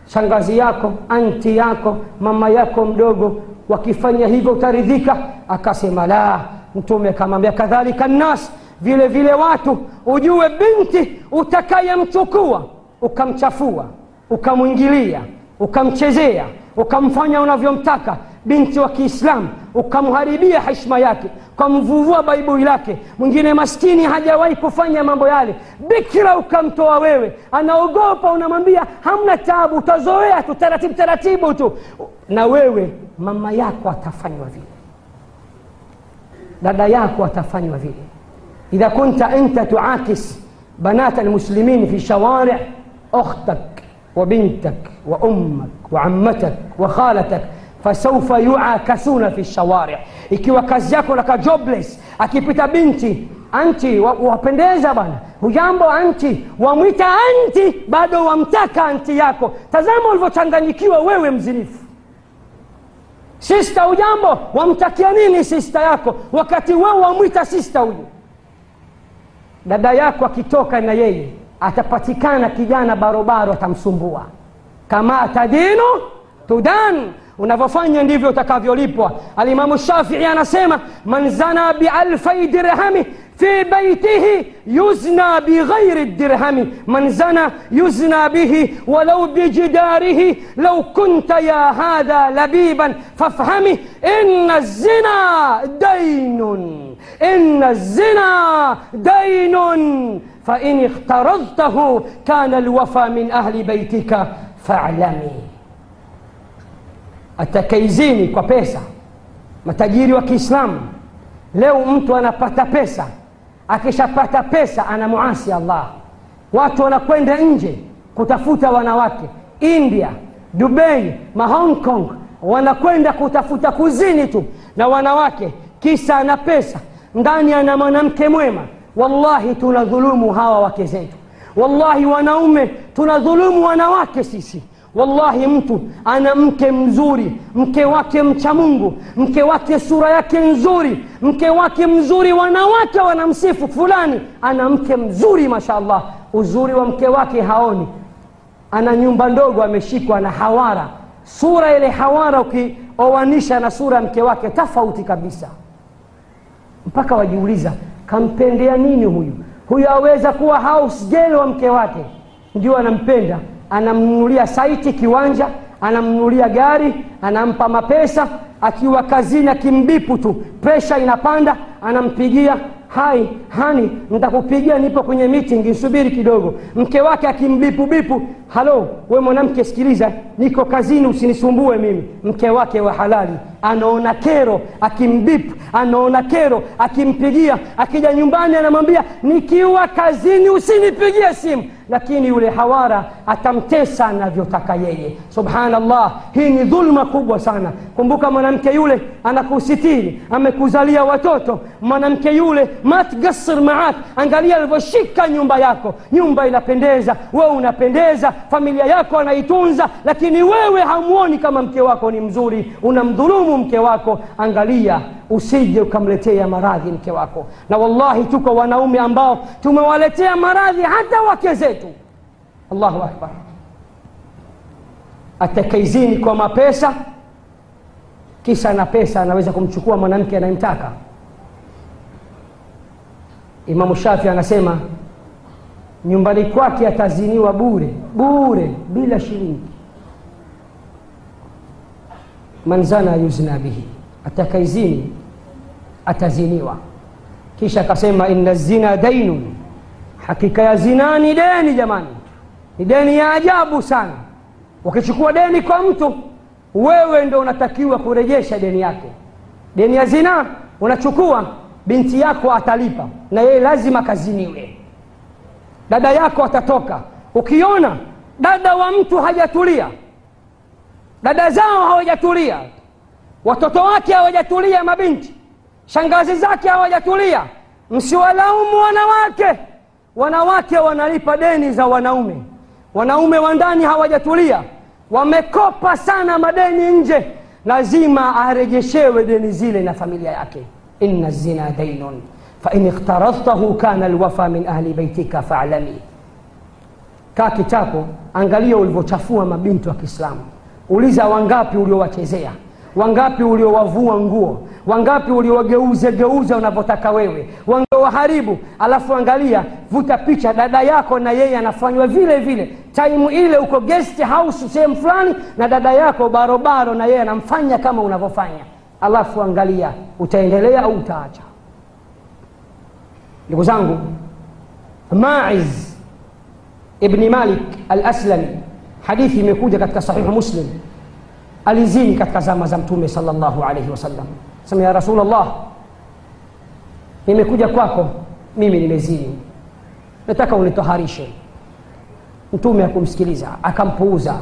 shangazi yako anti yako mama yako mdogo wakifanya hivyo utaridhika akasema la mtume akamwambia kadhalika nnas vile vile watu ujue binti utakayemchukua ukamchafua ukamwingilia ukamchezea ukamfanya unavyomtaka binti wa kiislamu ukamharibia heshima yake ukamvuvua baibui lake. Mwingine maskini hajawahi kufanya mambo yale. Bikira ukamtoa wewe anaogopa unamwambia hamna tabu utazoea tu taratibu taratibu tu. Na wewe mama yako atafanywa vile. Dada yako atafanywa vile إذا كنت أنت تعاكس بنات المسلمين في شوارع أختك وبنتك وأمك وعمتك وخالتك فسوف يعاكسون في الشوارع. إكي وكازي لك جوبلس أكي بيتا بنتي أنت وبنديزا بانا هجامبو أنت وميتا أنت بعدو ومتاكا أنت ياكو. تزامو الفوتشانغاني كيوا ويوي مزنيف سيستا هجامبو ومتاكيانيني سيستا ياكو. وكاتي ويوي ومويتا سيستا هجامبو dada yako akitoka na yeye atapatikana kijana barobaro atamsumbua kama tadinu tudan unavyofanya ndivyo utakavyolipwa alimamu shafii anasema man zana bialfai dirhami في بيته يزنى بغير الدرهم من زنى يزنى به ولو بجداره لو كنت يا هذا لبيبا فافهمه إن الزنا دين إن الزنا دين فإن اخترضته كان الوفى من أهل بيتك فاعلمي atakaizini kwa pesa matajiri wa kiislamu leo mtu anapata pesa akishapata pesa anamuasi allah watu wanakwenda nje kutafuta wanawake india dubai mahong kong wanakwenda kutafuta kuzini tu na wanawake kisa ana pesa ndani ana mwanamke mwema. Wallahi tunadhulumu hawa wake zetu. Wallahi wanaume tunadhulumu wanawake sisi. Wallahi mtu ana mke mzuri mke wake mcha mungu mke wake sura yake nzuri mke wake mzuri wanawake wanamsifu fulani. Ana mke mzuri mashaallah uzuri wa mke wake haoni. Ana nyumba ndogo ameshikwa na hawara. Sura ile hawara ukioanisha na sura ya mke wake tofauti kabisa mpaka wajiuliza kampendea nini huyu? Huyu aweza kuwa hausgel wa mke wake. Ndio anampenda. Anamnunulia saiti kiwanja anamnunulia gari anampa mapesa. Akiwa kazini akimbipu tu presha inapanda anampigia hai hani nitakupigia nipo kwenye meeting nsubiri kidogo. Mke wake akimbipu bipu halo we mwanamke sikiliza niko kazini usinisumbue mimi. Mke wake wa halali anaona kero akimbipu anaona kero akimpigia akija nyumbani anamwambia nikiwa kazini usinipigie simu. Lakini yule hawara atamtesa anavyotaka yeye. Subhanallah hii ni dhulma kubwa sana. Kumbuka mwanamke yule anakusitiri amekuzalia watoto. Mwanamke yule matgasir maak angalia alivyoshika nyumba yako. Nyumba inapendeza. Wewe unapendeza. Familia yako anaitunza. Lakini wewe hamwoni kama mke wako ni mzuri. Unamdhulumu mke wako. Angalia usije ukamletea maradhi mke wako. Na wallahi tuko wanaume ambao tumewaletea maradhi hata wake zetu. Allahu akbar. Atakaizini kwa mapesa kisha na pesa anaweza kumchukua mwanamke anayemtaka imamu shafi anasema nyumbani kwake ataziniwa bure bure bila shilingi. Manzana yuzna bihi atakaizini ataziniwa. Kisha akasema inna zina dainun hakika ya zinaa ni deni jamani ni deni ya ajabu sana. Ukichukua deni kwa mtu wewe ndo unatakiwa kurejesha deni yake. Deni ya zinaa unachukua binti yako atalipa na yeye lazima kaziniwe dada yako atatoka. Ukiona dada wa mtu hajatulia dada zao hawajatulia watoto wake hawajatulia mabinti shangazi zake hawajatulia msiwalaumu wanawake. Wanawake wanalipa deni za wanaume. Wanaume wa ndani hawajatulia. Wamekopa sana madeni nje. Lazima arejeshewe deni zile na familia yake inna الزنا دين فإن اقترضته kana alwafa min ahli beitika falami. Kaa kitako angalia ulivyochafua mabinti wa kiislamu. Uliza wangapi uliowachezea? Wangapi uliowavua nguo? Wangapi uliowageuzegeuza unavyotaka wewe? Wangewaharibu? Alafu angalia vuta picha dada yako na yeye anafanywa vile vile. Taimu ile uko guest house sehemu fulani na dada yako barobaro na yeye anamfanya kama unavyofanya alafu angalia utaendelea au utaacha? Ndugu zangu maiz ibni malik al aslami hadithi imekuja katika sahihu muslim alizini katika zama za mtume salllahu alaihi wasallam. Sema ya rasulllah nimekuja kwako mimi nimezini. Nataka unitoharishe. Mtume akumsikiliza akampuuza.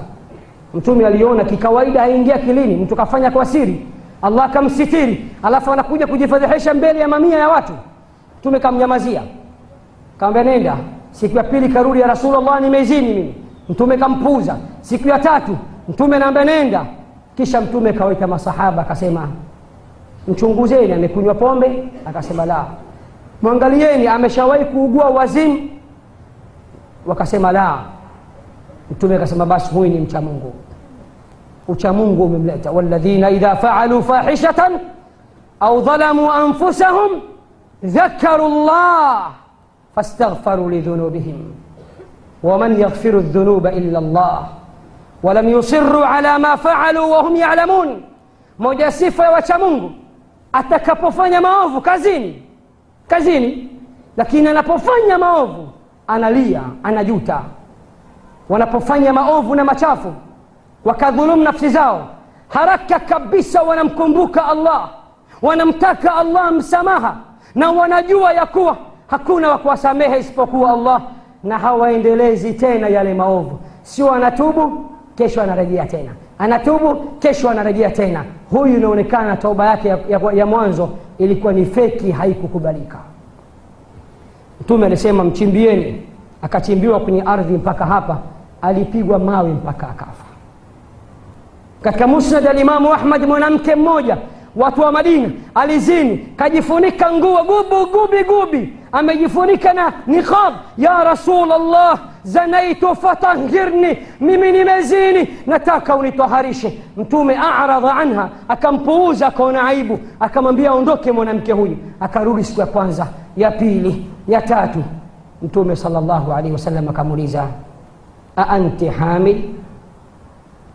Mtume aliona kikawaida haingia akilini mtu kafanya kwa siri allah akamsitiri. Alafu anakuja kujifadhihisha mbele ya mamia ya watu. Mtume kamnyamazia. Kaambia nenda. Siku ya pili karudi ya rasulllah nimezini mimi. Mtume kampuuza. Siku ya tatu mtume naambia nenda. Kisha mtume kawaita masahaba akasema mchunguzeni amekunywa pombe. Akasema la. Mwangalieni ameshawahi kuugua wazimu? Wakasema la. Mtume akasema basi huyu ni mcha mungu وشامونغو مملئته والذين إذا فعلوا فاحشة أو ظلموا أنفسهم ذكروا الله فاستغفروا لذنوبهم. ومن يغفر الذنوب إلا الله ولم يصروا على ما فعلوا وهم يعلمون. مجاسفة وشامونغو أتكا بوفانيا ماوفو. كازيني. كازيني. لكن أنا بوفانيا ماوفو. أنا ليا. أنا جوتا. وأنا بوفانيا ماوفو. نمتافو wakadhulumu nafsi zao. Haraka kabisa wanamkumbuka allah wanamtaka allah msamaha na wanajua ya kuwa hakuna wa kuwasamehe isipokuwa allah na hawaendelezi tena yale maovu. Sio anatubu kesho anarejea tena. Anatubu kesho anarejea tena. Huyu inaonekana tauba yake ya, ya, ya mwanzo ilikuwa ni feki haikukubalika. Mtume alisema mchimbieni. Akachimbiwa kwenye ardhi mpaka hapa alipigwa mawe mpaka akafa katika musnad alimamu ahmad mwanamke mmoja watu wa madina alizini kajifunika nguo gubu gubi gubi amejifunika na niqab ya rasul allah zanaitu fatahirni mimi nimezini nataka unitoharishe mtume aradha anha akampuuza akaona aibu akamwambia aondoke mwanamke huyu akarudi siku ya kwanza ya pili ya tatu mtume salllahu alaihi wasallam akamuuliza aanti hamil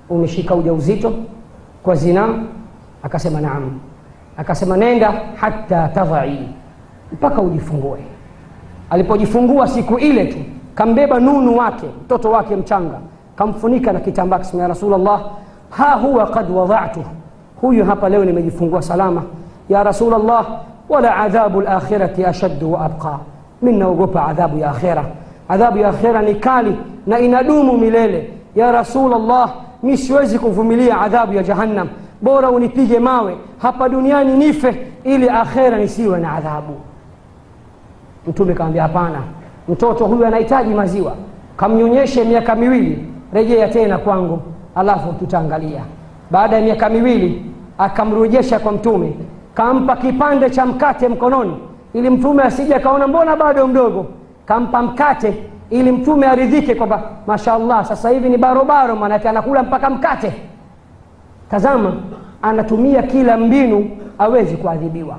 umeshika ujauzito kwa zinaa akasema naam akasema nenda hata tadhai mpaka ujifungue alipojifungua siku ile tu kambeba nunu wake mtoto wake mchanga kamfunika na kitambaa akasema ya rasulllah ha huwa qad wadhatuh huyu hapa leo nimejifungua salama ya rasulllah wala adhabu lakhirati ashaddu wa abqa mi naogopa adhabu ya akhira adhabu ya akhira ni kali na inadumu milele ya rasulllah mi siwezi kuvumilia adhabu ya jahannam. Bora unipige mawe hapa duniani nife ili akhera nisiwe na adhabu. Mtume kawambia hapana mtoto huyu anahitaji maziwa. Kamnyonyeshe miaka miwili rejea tena kwangu alafu tutaangalia. Baada ya miaka miwili akamrejesha kwa mtume kampa kipande cha mkate mkononi ili mtume asije akaona mbona bado mdogo? Kampa mkate ili mtume aridhike kwamba mashallah sasa hivi ni barobaro maanake anakula mpaka mkate. Tazama anatumia kila mbinu awezi kuadhibiwa.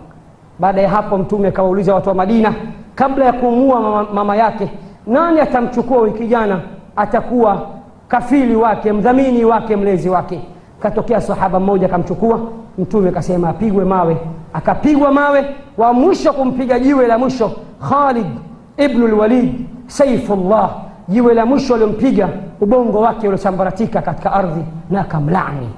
Baada ya hapo mtume akawauliza watu wa madina kabla ya kumuua mama, yake nani atamchukua wiki kijana? Atakuwa kafili wake mdhamini wake mlezi wake. Katokea sahaba mmoja akamchukua mtume akasema apigwe mawe. Akapigwa mawe wa mwisho kumpiga jiwe la mwisho khalid ibnu lwalid saifullah jiwe la mwisho aliompiga ubongo wake uliosambaratika katika ardhi na akamlani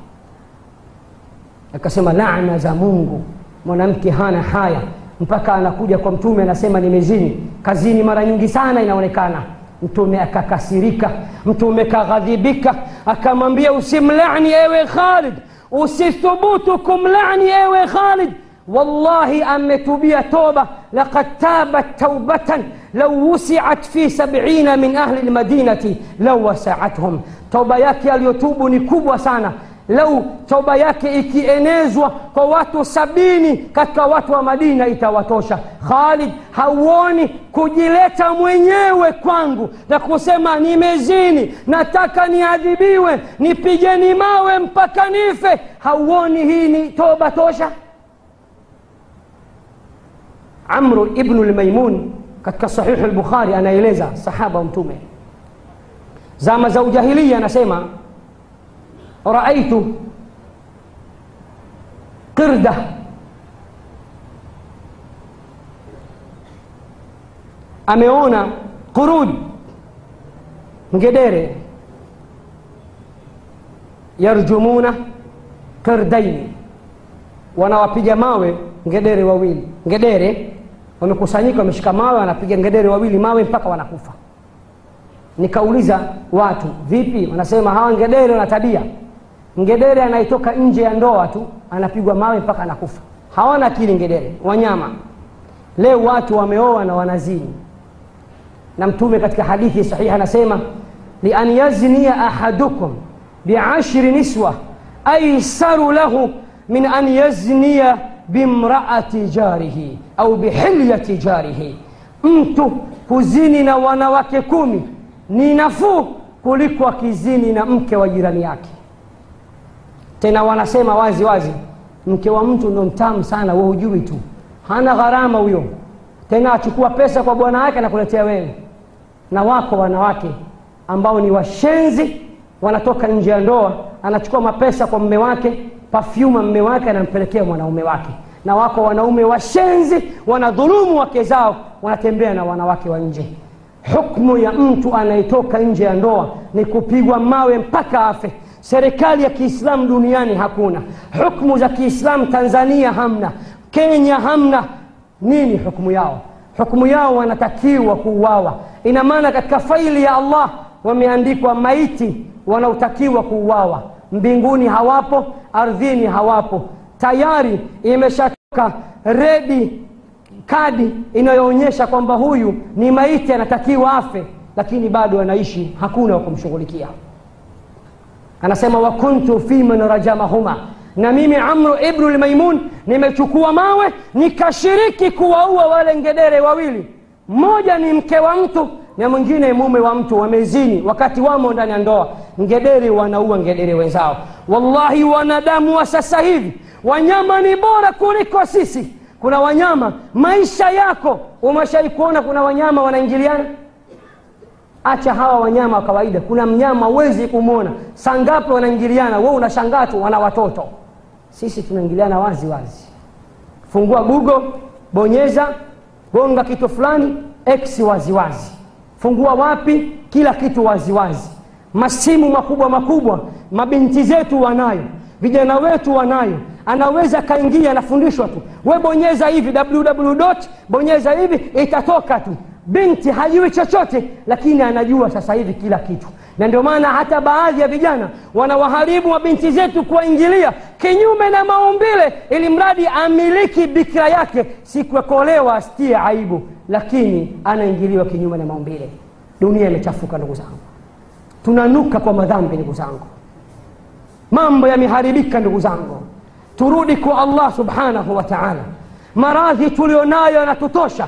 akasema laana za mungu mwanamke hana haya mpaka anakuja kwa mtume anasema nimezini kazini mara nyingi sana inaonekana mtume akakasirika mtume kaghadhibika akamwambia usimlani ewe khalid usithubutu kumlani ewe khalid wallahi ametubia toba laqad tabat taubatan lau wusiat fi sabina min ahli lmadinati lau wasaathum toba yake aliyotubu ni kubwa sana. Lau toba yake ikienezwa kwa watu sabini katika watu wa madina itawatosha. Khalid hauoni kujileta mwenyewe kwangu na kusema nimezini nataka niadhibiwe nipigeni mawe mpaka nife. Hauoni hii ni toba tosha? Amru ibnu lmaimun katika sahihu lbukhari anaeleza sahaba mtume zama za ujahilia anasema raaitu qirda ameona qurud ngedere yarjumuna qirdaini wanawapiga mawe ngedere wawili ngedere wamekusanyika wameshika mawe wanapiga ngedere wawili mawe mpaka wanakufa. Nikauliza watu vipi? Wanasema hawa ngedere wana tabia. Ngedere anaitoka nje ya ndoa tu anapigwa mawe mpaka anakufa. Hawana akili ngedere wanyama. Leo watu wameoa na wanazini. Na mtume katika hadithi sahihi anasema lian yaznia ahadukum biashri niswa aisaru lahu min an yaznia bimraati jarihi au bihilyati jarihi. Mtu kuzini na wanawake kumi ni nafuu kuliko akizini na mke wa jirani yake. Tena wanasema wazi wazi mke wa mtu ndo mtamu sana we hujui tu. Hana gharama huyo. Tena achukua pesa kwa bwana wake anakuletea wewe. Na wako wanawake ambao ni washenzi wanatoka nje ya ndoa anachukua mapesa kwa mme wake pafyuma mme wake anampelekea mwanaume wake. Na wako wanaume washenzi wanadhulumu wake zao wanatembea na wanawake wa nje. Hukmu ya mtu anayetoka nje ya ndoa ni kupigwa mawe mpaka afe. Serikali ya kiislamu duniani hakuna. Hukmu za kiislamu tanzania hamna. Kenya hamna. Nini hukmu yao? Hukmu yao wanatakiwa kuuawa. Ina maana katika faili ya allah wameandikwa maiti wanaotakiwa kuuawa mbinguni hawapo ardhini hawapo. Tayari imeshatoka redi kadi inayoonyesha kwamba huyu ni maiti anatakiwa afe lakini bado anaishi hakuna wa kumshughulikia. Anasema wakuntu fi man rajamahuma. Na mimi amru ibnu lmaimun nimechukua mawe nikashiriki kuwaua wale ngedere wawili. Mmoja ni mke wa mtu na mwingine mume wa mtu wamezini wakati wamo ndani ya ndoa ngedere wanaua ngedere wenzao. Wallahi wanadamu wa sasa hivi wanyama ni bora kuliko sisi. Kuna wanyama maisha yako umeshai kuona kuna wanyama wanaingiliana? Acha hawa wanyama wa kawaida. Kuna mnyama wezi kumwona sangapi wanaingiliana we unashangaa tu wana watoto. Sisi tunaingiliana wazi wazi. Fungua google bonyeza gonga kitu fulani x waziwazi wazi. fungua wapi? Kila kitu waziwazi wazi. Masimu makubwa makubwa mabinti zetu wanayo vijana wetu wanayo. Anaweza kaingia anafundishwa tu. We bonyeza hivi www bonyeza hivi itatoka tu. Binti hajui chochote lakini anajua sasa hivi kila kitu. Na ndio maana hata baadhi ya vijana wanawaharibu mabinti zetu kuwaingilia kinyume na maumbile ili mradi amiliki bikira yake siku astie aibu lakini anaingiliwa kinyume na maumbile. Dunia imechafuka ndugu zangu tunanuka kwa madhambi ndugu zangu mambo yameharibika ndugu zangu turudi kwa allah subhanahu wa taala maradhi tulionayo yanatutosha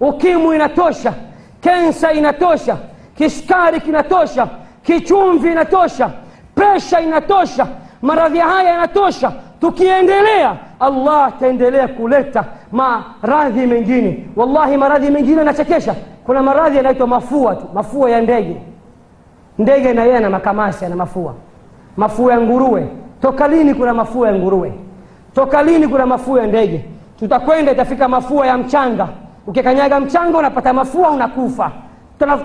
ukimwi inatosha kensa inatosha kisukari kinatosha kichumvi inatosha presha inatosha maradhi haya yanatosha tukiendelea allah ataendelea kuleta maradhi mengine wallahi maradhi mengine yanachekesha kuna maradhi yanaitwa mafua tu mafua ya ndege ndege na yeye ana makamasi ana mafua. Mafua ya nguruwe. Toka lini kuna mafua ya nguruwe? Toka lini kuna mafua ya ndege? Tutakwenda itafika mafua ya mchanga. Ukikanyaga mchanga unapata mafua unakufa.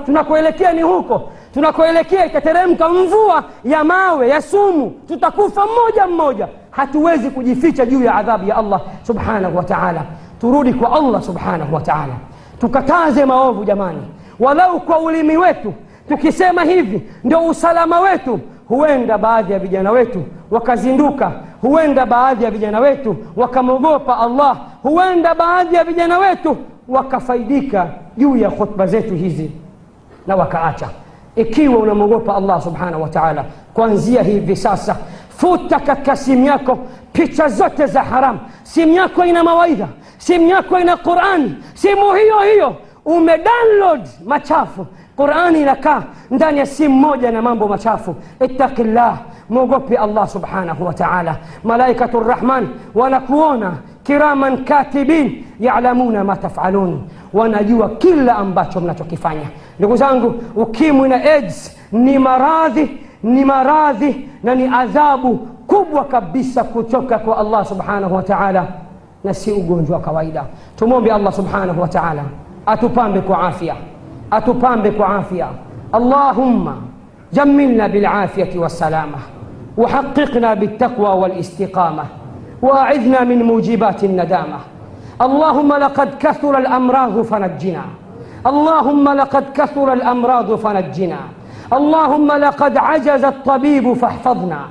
Tunakoelekea ni huko. Tunakoelekea itateremka mvua ya mawe ya sumu. Tutakufa mmoja mmoja. Hatuwezi kujificha juu ya adhabu ya allah subhanahu wa taala. Turudi kwa allah subhanahu wa taala. Tukataze maovu jamani. Walau kwa ulimi wetu tukisema hivi ndio usalama wetu. Huenda baadhi ya vijana wetu wakazinduka huenda baadhi ya vijana wetu wakamwogopa allah huenda baadhi ya vijana wetu wakafaidika juu ya khutba zetu hizi na wakaacha. Ikiwa unamwogopa allah subhanahu wa taala kuanzia hivi sasa futa katika simu yako picha zote za haramu simu yako ina mawaidha simu yako ina qurani simu hiyo hiyo. Umedownload machafu qurani inakaa ndani ya simu moja na mambo machafu ittaqillah mwogope allah subhanahu wa taala malaikatu rrahman wanakuona kiraman katibin yalamuna ma tafalun wanajua kila ambacho mnachokifanya ndugu zangu ukimwi na aids ni maradhi ni maradhi na ni adhabu kubwa kabisa kutoka kwa allah subhanahu wa taala na si ugonjwa wa kawaida tumwombe allah subhanahu wa taala atupambe kwa afya atupambe kwa afya allahumma جملنا بالعافية والسلامة وحققنا بالتقوى والاستقامة وأعذنا من موجبات الندامة. اللهم لقد كثر الأمراض فنجنا. اللهم لقد كثر الأمراض فنجنا. اللهم لقد عجز الطبيب فاحفظنا.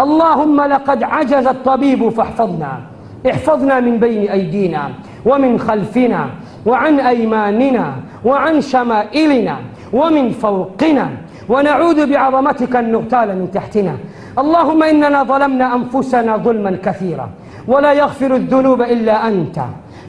اللهم لقد عجز الطبيب فاحفظنا. احفظنا من بين أيدينا. ومن خلفنا وعن أيماننا وعن شمائلنا ومن فوقنا ونعوذ بعظمتك أن نغتال من تحتنا. اللهم إننا ظلمنا أنفسنا ظلما كثيرا ولا يغفر الذنوب إلا أنت.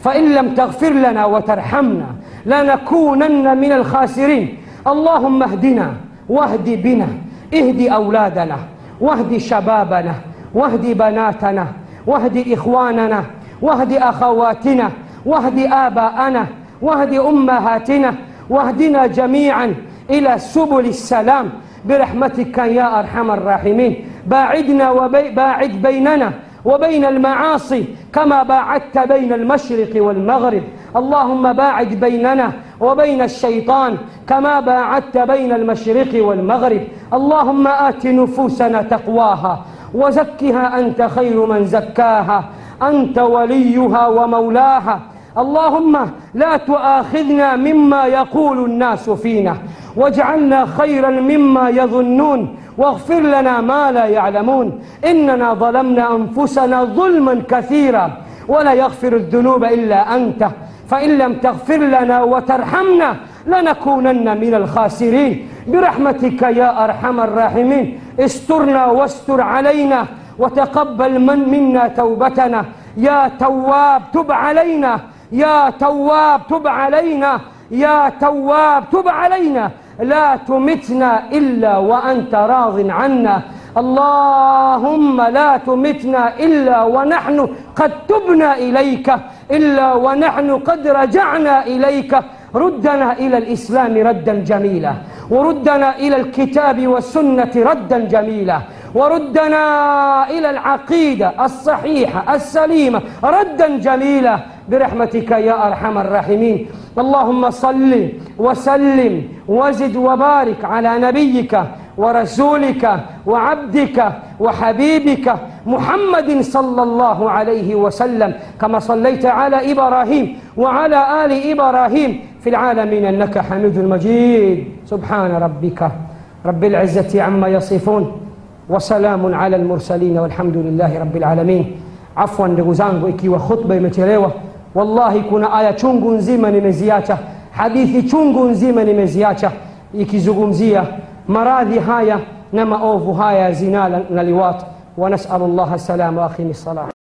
فإن لم تغفر لنا وترحمنا لنكونن من الخاسرين. اللهم اهدنا واهد بنا اهد أولادنا واهد شبابنا واهد بناتنا واهد إخواننا واهد أخواتنا واهد آباءنا واهد أمهاتنا واهدنا جميعا إلى سبل السلام. برحمتك يا أرحم الراحمين. باعدنا وبي باعد بيننا وبين المعاصي كما باعدت بين المشرق والمغرب. اللهم باعد بيننا وبين الشيطان كما باعدت بين المشرق والمغرب. اللهم آت نفوسنا تقواها وزكها أنت خير من زكاها. أنت وليها ومولاها. اللهم لا تؤاخذنا مما يقول الناس فينا. واجعلنا خيرا مما يظنون. واغفر لنا ما لا يعلمون. إننا ظلمنا أنفسنا ظلما كثيرا. ولا يغفر الذنوب إلا أنت. فإن لم تغفر لنا وترحمنا لنكونن من الخاسرين. برحمتك يا أرحم الراحمين. استرنا واستر علينا. وتقبل من منا توبتنا. يا تواب تب علينا. يا تواب تب علينا يا تواب تب علينا لا تمتنا إلا وأنت راض عنا. اللهم لا تمتنا إلا ونحن قد تبنا إليك إلا ونحن قد رجعنا إليك. ردنا إلى الإسلام ردا جميلا وردنا إلى الكتاب والسنة ردا جميلا. وردنا إلى العقيدة الصحيحة السليمة. ردا جميلا برحمتك يا أرحم الراحمين. اللهم صل وسلم وزد وبارك على نبيك ورسولك وعبدك وحبيبك محمد صلى الله عليه وسلم. كما صليت على إبراهيم وعلى آل إبراهيم في العالمين إنك حميد مجيد. سبحان ربك رب العزة عما يصفون. وسلام على المرسلين والحمد لله رب العالمين عفوا ndugu zangu ikiwa khutba imechelewa wallahi kuna aya chungu nzima nimeziacha hadithi chungu nzima nimeziacha ikizungumzia maradhi haya na maovu haya ya zinaa na liwat ونسأل الله السلام وأقيم الصلاة